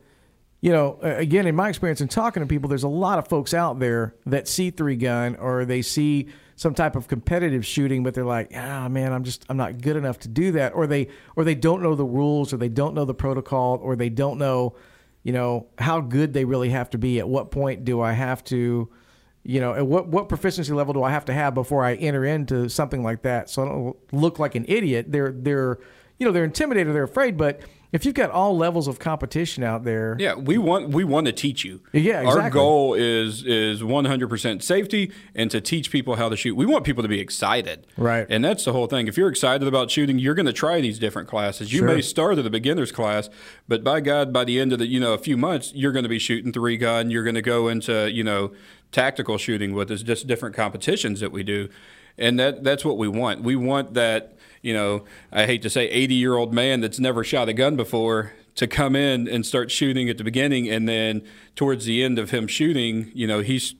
you know, again, in my experience in talking to people, there's a lot of folks out there that see three gun or they see some type of competitive shooting, but they're like, ah, man, I'm just I'm not good enough to do that, or they or they don't know the rules, or they don't know the protocol, or they don't know, you know, how good they really have to be. At what point do I have to? you know, at what what proficiency level do I have to have before I enter into something like that? So I don't look like an idiot. They're they're you know they're intimidated, they're afraid. But if you've got all levels of competition out there, Yeah, we want we want to teach you. Yeah, exactly. Our goal is is 100% safety and to teach people how to shoot. We want people to be excited. Right. And that's the whole thing. If you're excited about shooting, you're going to try these different classes. You Sure. may start at a beginner's class, but by God, by the end of the, you know, a few months, you're going to be shooting three gun, you're going to go into, you know, tactical shooting with us, just different competitions that we do. And that that's what we want. We want that, you know, I hate to say 80 year old man that's never shot a gun before to come in and start shooting at the beginning and then towards the end of him shooting, you know, he's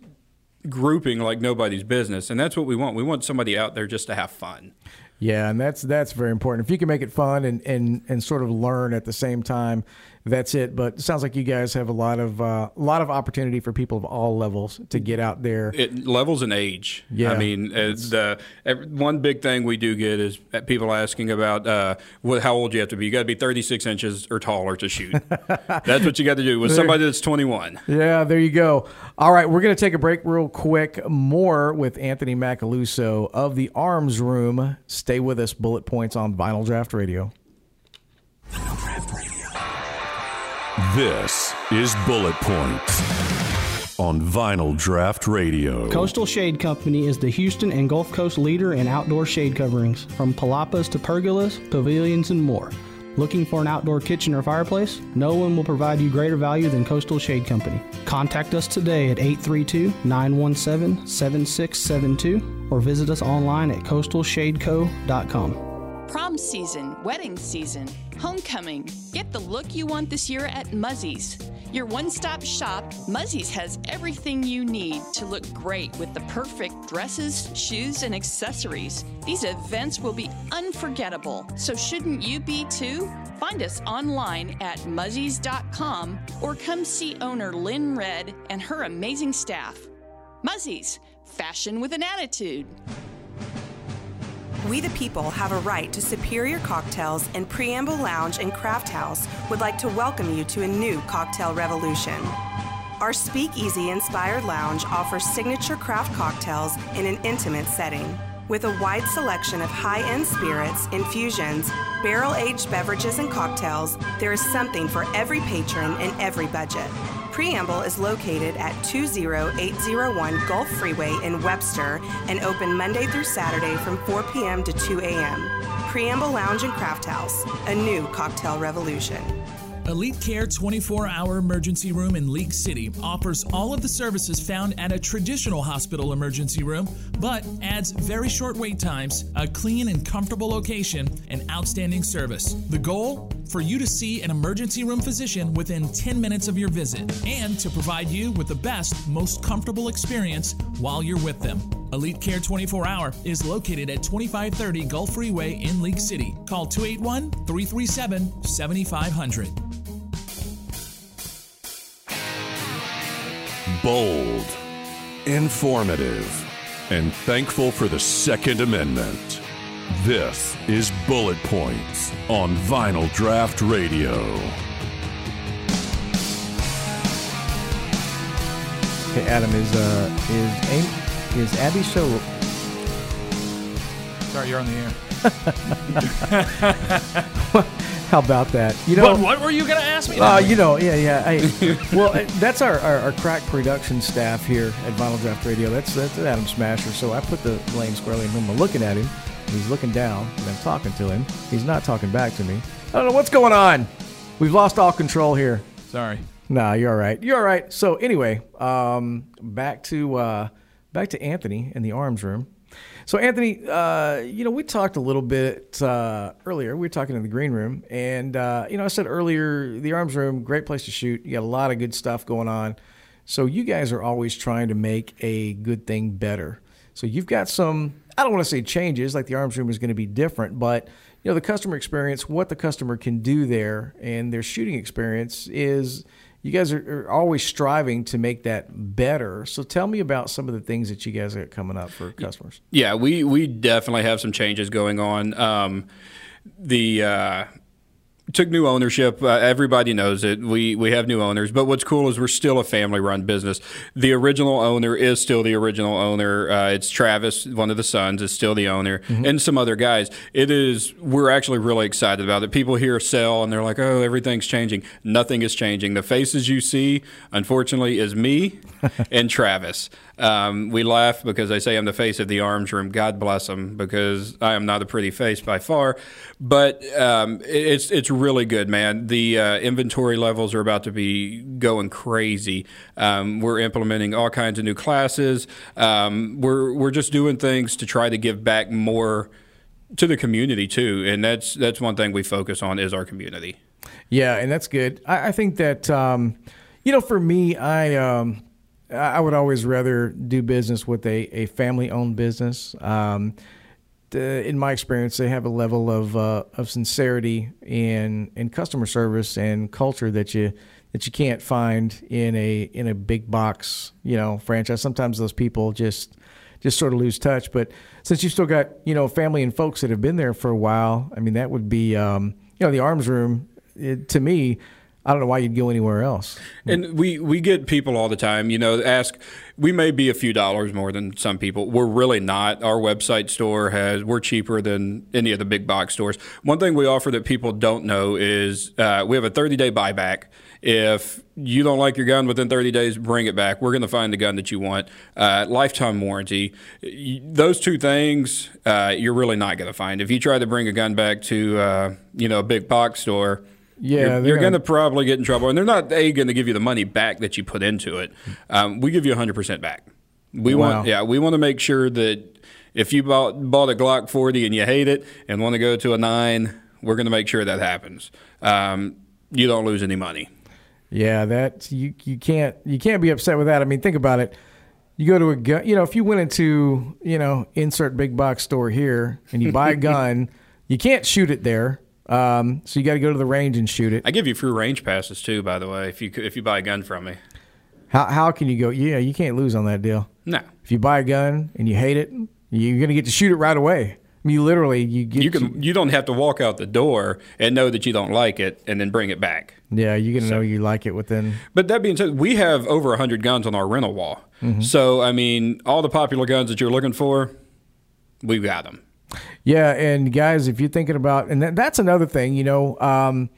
grouping like nobody's business. And that's what we want. We want somebody out there just to have fun. Yeah, and that's that's very important. If you can make it fun and and and sort of learn at the same time, that's it. But it sounds like you guys have a lot of uh, a lot of opportunity for people of all levels to get out there. It levels in age. Yeah. I mean, uh, the every, one big thing we do get is people asking about uh, what, how old you have to be. You got to be 36 inches or taller to shoot. <laughs> that's what you got to do with somebody that's 21. Yeah, there you go. All right, we're going to take a break real quick. More with Anthony Macaluso of the Arms Room. Stay with us. Bullet points on Vinyl Draft Radio. This is Bullet Points on Vinyl Draft Radio. Coastal Shade Company is the Houston and Gulf Coast leader in outdoor shade coverings, from palapas to pergolas, pavilions, and more. Looking for an outdoor kitchen or fireplace? No one will provide you greater value than Coastal Shade Company. Contact us today at 832 917 7672 or visit us online at coastalshadeco.com. Prom season, wedding season, homecoming. Get the look you want this year at Muzzy's. Your one stop shop, Muzzy's has everything you need to look great with the perfect dresses, shoes, and accessories. These events will be unforgettable, so shouldn't you be too? Find us online at muzzies.com or come see owner Lynn Red and her amazing staff. Muzzy's, fashion with an attitude. We the people have a right to superior cocktails, and Preamble Lounge and Craft House would like to welcome you to a new cocktail revolution. Our speakeasy inspired lounge offers signature craft cocktails in an intimate setting. With a wide selection of high end spirits, infusions, barrel aged beverages, and cocktails, there is something for every patron and every budget. Preamble is located at 20801 Gulf Freeway in Webster and open Monday through Saturday from 4 p.m. to 2 a.m. Preamble Lounge and Craft House, a new cocktail revolution. Elite Care 24 hour emergency room in League City offers all of the services found at a traditional hospital emergency room, but adds very short wait times, a clean and comfortable location, and outstanding service. The goal? For you to see an emergency room physician within 10 minutes of your visit and to provide you with the best, most comfortable experience while you're with them. Elite Care 24 Hour is located at 2530 Gulf Freeway in League City. Call 281 337 7500. Bold, informative, and thankful for the Second Amendment. This is Bullet Points on Vinyl Draft Radio. Okay, Adam is uh is Amy, is Abby show Sorry, you're on the air. <laughs> How about that? You know what, what were you going to ask me? Uh, you know, yeah, yeah. Hey, <laughs> well, uh, that's our, our, our crack production staff here at Vinyl Draft Radio. That's that's Adam Smasher. So I put the lane squarely in him. I'm looking at him. He's looking down, and I'm talking to him. He's not talking back to me. I don't know what's going on. We've lost all control here. Sorry. Nah, you're all right. You're all right. So anyway, um, back to uh, back to Anthony in the arms room. So Anthony, uh, you know, we talked a little bit uh, earlier. We were talking in the green room, and uh, you know, I said earlier, the arms room, great place to shoot. You got a lot of good stuff going on. So you guys are always trying to make a good thing better. So you've got some. I don't want to say changes, like the arms room is going to be different, but you know, the customer experience, what the customer can do there, and their shooting experience is you guys are, are, always striving to make that better. So tell me about some of the things that you guys got coming up for customers. Yeah, we we definitely have some changes going on. Um, the uh, took new ownership. Uh, everybody knows it. We we have new owners, but what's cool is we're still a family run business. The original owner is still the original owner. Uh, it's Travis, one of the sons, is still the owner, mm-hmm. and some other guys. It is. We're actually really excited about it. People hear sell and they're like, "Oh, everything's changing." Nothing is changing. The faces you see, unfortunately, is me <laughs> and Travis. Um, we laugh because they say I'm the face of the arms room. God bless them, because I am not a pretty face by far. But um, it's it's really good, man. The uh, inventory levels are about to be going crazy. Um, we're implementing all kinds of new classes. Um, we're we're just doing things to try to give back more to the community too, and that's that's one thing we focus on is our community. Yeah, and that's good. I, I think that um, you know, for me, I um, I would always rather do business with a, a family owned business. Um, uh, in my experience, they have a level of uh, of sincerity and and customer service and culture that you that you can't find in a in a big box you know franchise. Sometimes those people just just sort of lose touch. But since you've still got you know family and folks that have been there for a while, I mean that would be um, you know the arms room it, to me. I don't know why you'd go anywhere else. And we, we get people all the time, you know, ask, we may be a few dollars more than some people. We're really not. Our website store has, we're cheaper than any of the big box stores. One thing we offer that people don't know is uh, we have a 30 day buyback. If you don't like your gun within 30 days, bring it back. We're going to find the gun that you want. Uh, lifetime warranty. Those two things, uh, you're really not going to find. If you try to bring a gun back to, uh, you know, a big box store, Yeah, you're, you're going to probably get in trouble. And they're not a going to give you the money back that you put into it. Um, we give you 100 percent back. We Wow. want, yeah, we want to make sure that if you bought bought a Glock 40 and you hate it and want to go to a nine, we're going to make sure that happens. Um, you don't lose any money. Yeah, that you you can't you can't be upset with that. I mean, think about it. You go to a gun, you know, if you went into you know insert big box store here and you buy a <laughs> gun, you can't shoot it there. Um, so you got to go to the range and shoot it. I give you free range passes too, by the way, if you if you buy a gun from me. How how can you go? Yeah, you can't lose on that deal. No. If you buy a gun and you hate it, you're gonna get to shoot it right away. I mean, you literally you get You can you don't have to walk out the door and know that you don't like it and then bring it back. yeah, you're gonna know you like it within. But that being said, we have over 100 guns on our rental wall. Mhm. So, I mean, all the popular guns that you're looking for, we've got them. Yeah, and guys, if you're thinking about, and that's another thing, you know, um,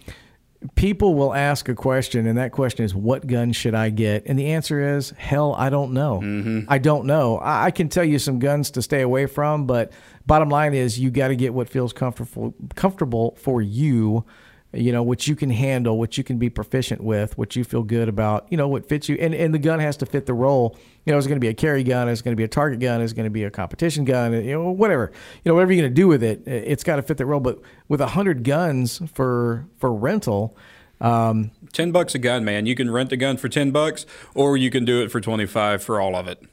people will ask a question, and that question is, "What gun should I get?" And the answer is, "Hell, I don't know. I don't know. I, I can tell you some guns to stay away from, but bottom line is, you got to get what feels comfortable comfortable for you." You know what you can handle, what you can be proficient with, what you feel good about. You know what fits you, and and the gun has to fit the role. You know, it's going to be a carry gun, it's going to be a target gun, it's going to be a competition gun, you know, whatever. You know, whatever you're going to do with it, it's got to fit the role. But with hundred guns for for rental, um, 10 bucks a gun, man. You can rent a gun for 10 bucks or you can do it for 25 for all of it.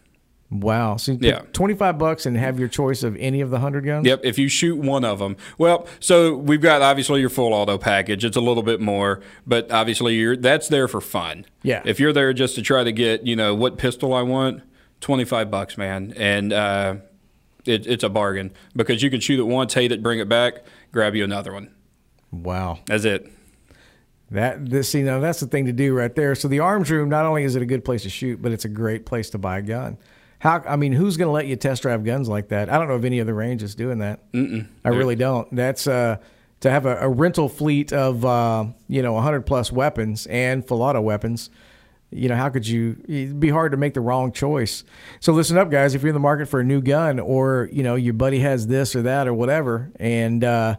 Wow, so Yeah. twenty five bucks and have your choice of any of the hundred guns. Yep, if you shoot one of them. Well, so we've got obviously your full auto package. It's a little bit more, but obviously you're that's there for fun. Yeah. If you're there just to try to get, you know, what pistol I want, 25 bucks, man. And uh, it, it's a bargain because you can shoot it once, hate it, bring it back, grab you another one. Wow. That's it. That this you know that's the thing to do right there. So the arms room, not only is it a good place to shoot, but it's a great place to buy a gun. How I mean, who's going to let you test drive guns like that? I don't know of any other range that's doing that. Mm-mm. I really don't. That's uh, to have a, a rental fleet of uh, you know 100 plus weapons and full auto weapons. You know, how could you? It'd be hard to make the wrong choice. So listen up, guys. If you're in the market for a new gun, or you know your buddy has this or that or whatever, and uh,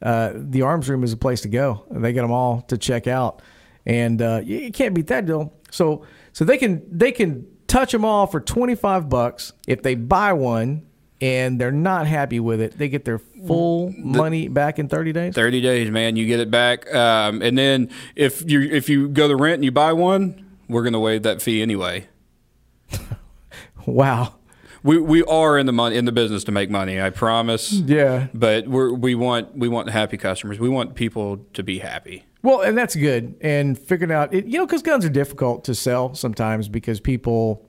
uh, the arms room is a place to go. They got them all to check out, and uh, you, you can't beat that deal. So so they can they can touch them all for 25 bucks if they buy one and they're not happy with it they get their full money back in 30 days 30 days, man. You get it back. Um, and then if you if you go to rent and you buy one, we're going to waive that fee anyway. <laughs> wow We we are in the money in the business to make money. I promise. Yeah. But we're we want we want happy customers. We want people to be happy. Well, and that's good. And figuring out, it, you know, because guns are difficult to sell sometimes because people,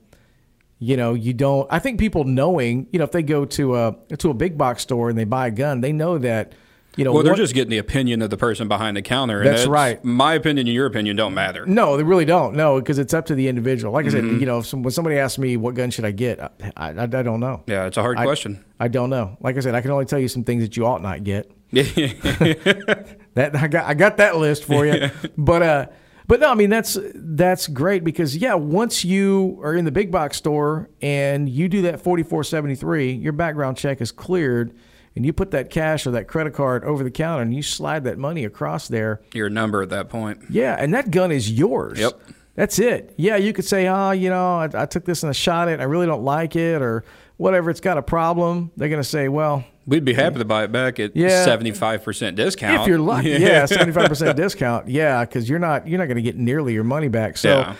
you know, you don't. I think people knowing, you know, if they go to a to a big box store and they buy a gun, they know that, you know, well, they're one- just getting the opinion of the person behind the counter. and That's right. My opinion and your opinion don't matter. No, they really don't. No, because it's up to the individual. Like I said, Mhm. you know, if some, when somebody asks me what gun should I get, I, I, I don't know. Yeah, it's a hard I- question. I don't know. Like I said, I can only tell you some things that you ought not get. <laughs> that I got I got that list for you. <laughs> but uh but no, I mean that's that's great because yeah, once you are in the big box store and you do that 4473, your background check is cleared and you put that cash or that credit card over the counter and you slide that money across there. Your number at that point. Yeah, and that gun is yours. Yep. That's it. Yeah, you could say, oh, you know, I, I took this and I shot it. I really don't like it, or whatever. It's got a problem. They're going to say, well, We'd be happy to buy it back at seventy five percent discount. if you're lucky, yeah, <laughs> seventy five percent discount. Yeah, because you're not you're not going to get nearly your money back. So, Yeah.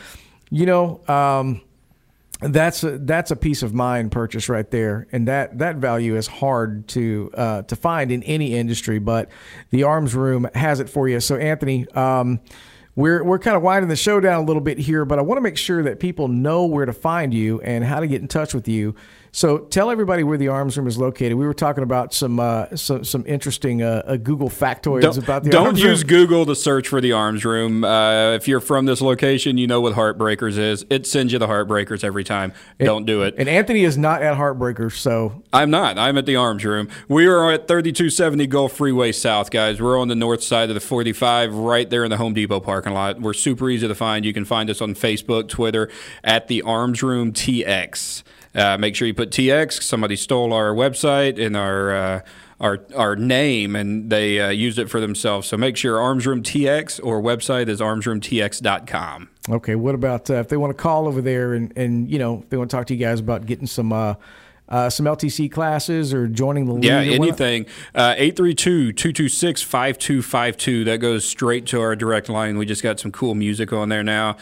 you know, um, that's a, that's a peace of mind purchase right there, and that that value is hard to uh, to find in any industry, but the Arms Room has it for you. So, Anthony. Um, we're, we're kind of winding the show down a little bit here, but I want to make sure that people know where to find you and how to get in touch with you. So tell everybody where the arms room is located. We were talking about some uh, some, some interesting uh, uh, Google factoids don't, about the don't use room. Google to search for the arms room. Uh, if you're from this location, you know what Heartbreakers is. It sends you the Heartbreakers every time. don't do it. And Anthony is not at Heartbreakers, so I'm not. I'm at the arms room. We are at 3270 Gulf Freeway South, guys. We're on the north side of the 45, right there in the Home Depot parking lot. We're super easy to find. You can find us on Facebook, Twitter, at the Arms Room TX. Uh, make sure you put TX. Somebody stole our website and our uh, our our name, and they uh, used it for themselves. So make sure Arms Room TX or website is armsroomtx.com. Okay, what about uh, if they want to call over there and, and you know if they want to talk to you guys about getting some uh, uh, some LTC classes or joining the league? Yeah, or anything. Uh, 832-226-5252. That goes straight to our direct line. We just got some cool music on there now.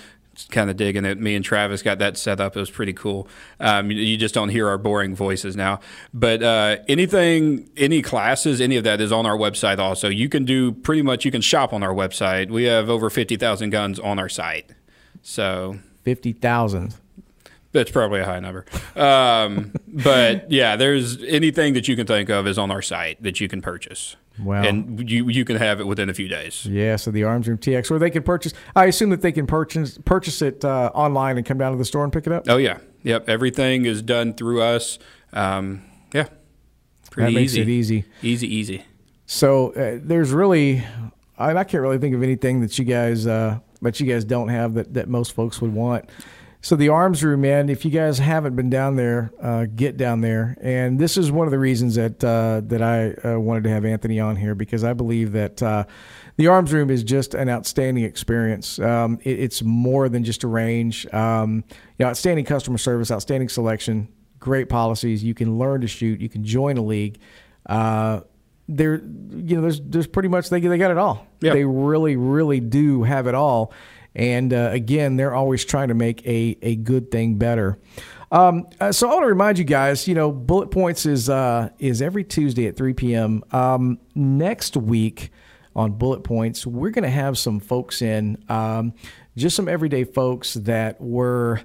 Kind of digging it. Me and Travis got that set up. It was pretty cool. Um, you, you just don't hear our boring voices now. But uh, anything, any classes, any of that is on our website also. You can do pretty much, you can shop on our website. We have over 50,000 guns on our site. So fifty thousand. that's probably a high number. Um, but yeah, there's anything that you can think of is on our site that you can purchase. Wow. And you you can have it within a few days. Yeah, so the Arms Room TX, or they can purchase. I assume that they can purchase purchase it uh, online and come down to the store and pick it up. Oh yeah, yep. Everything is done through us. Um, yeah, pretty That makes easy. it easy. Easy, easy. So uh, there's really, I, I can't really think of anything that you guys uh, that you guys don't have that, that most folks would want. So the arms room, man. If you guys haven't been down there, uh, get down there. And this is one of the reasons that uh, that I uh, wanted to have Anthony on here because I believe that uh, the arms room is just an outstanding experience. Um, it, it's more than just a range. Um, you know, outstanding customer service, outstanding selection, great policies. You can learn to shoot. You can join a league. Uh, there, you know, there's there's pretty much they they got it all. Yeah. They really really do have it all. And uh, again, they're always trying to make a a good thing better. Um, uh, so I want to remind you guys, you know, Bullet Points is uh, is every Tuesday at 3 p.m. Um, next week on Bullet Points, we're going to have some folks in, um, just some everyday folks that were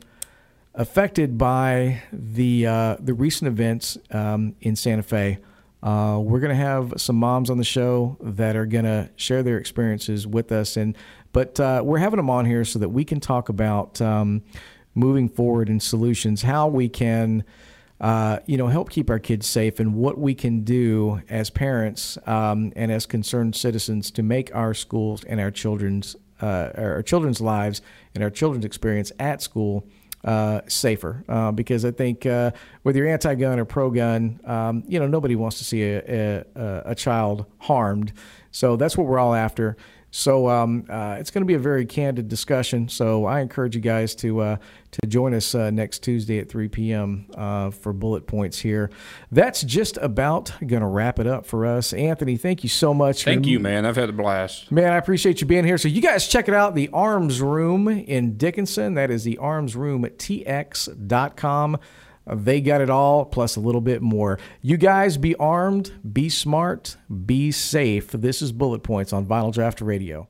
affected by the uh, the recent events um, in Santa Fe. Uh, we're going to have some moms on the show that are going to share their experiences with us, and but uh, we're having them on here so that we can talk about um, moving forward and solutions, how we can. Uh, you know, help keep our kids safe, and what we can do as parents um, and as concerned citizens to make our schools and our children's uh, our children's lives and our children's experience at school uh, safer. Uh, because I think uh, whether you're anti-gun or pro-gun, um, you know nobody wants to see a, a, a child harmed. So that's what we're all after. So um, uh, it's going to be a very candid discussion. So I encourage you guys to uh, to join us uh, next Tuesday at 3 p.m. Uh, for bullet points here. That's just about going to wrap it up for us. Anthony, thank you so much. Thank you, man. I've had a blast. Man, I appreciate you being here. So you guys check it out, the Arms Room in Dickinson. That is the Arms Room at tx.com. They got it all, plus a little bit more. You guys be armed, be smart, be safe. This is Bullet Points on Vinyl Draft Radio.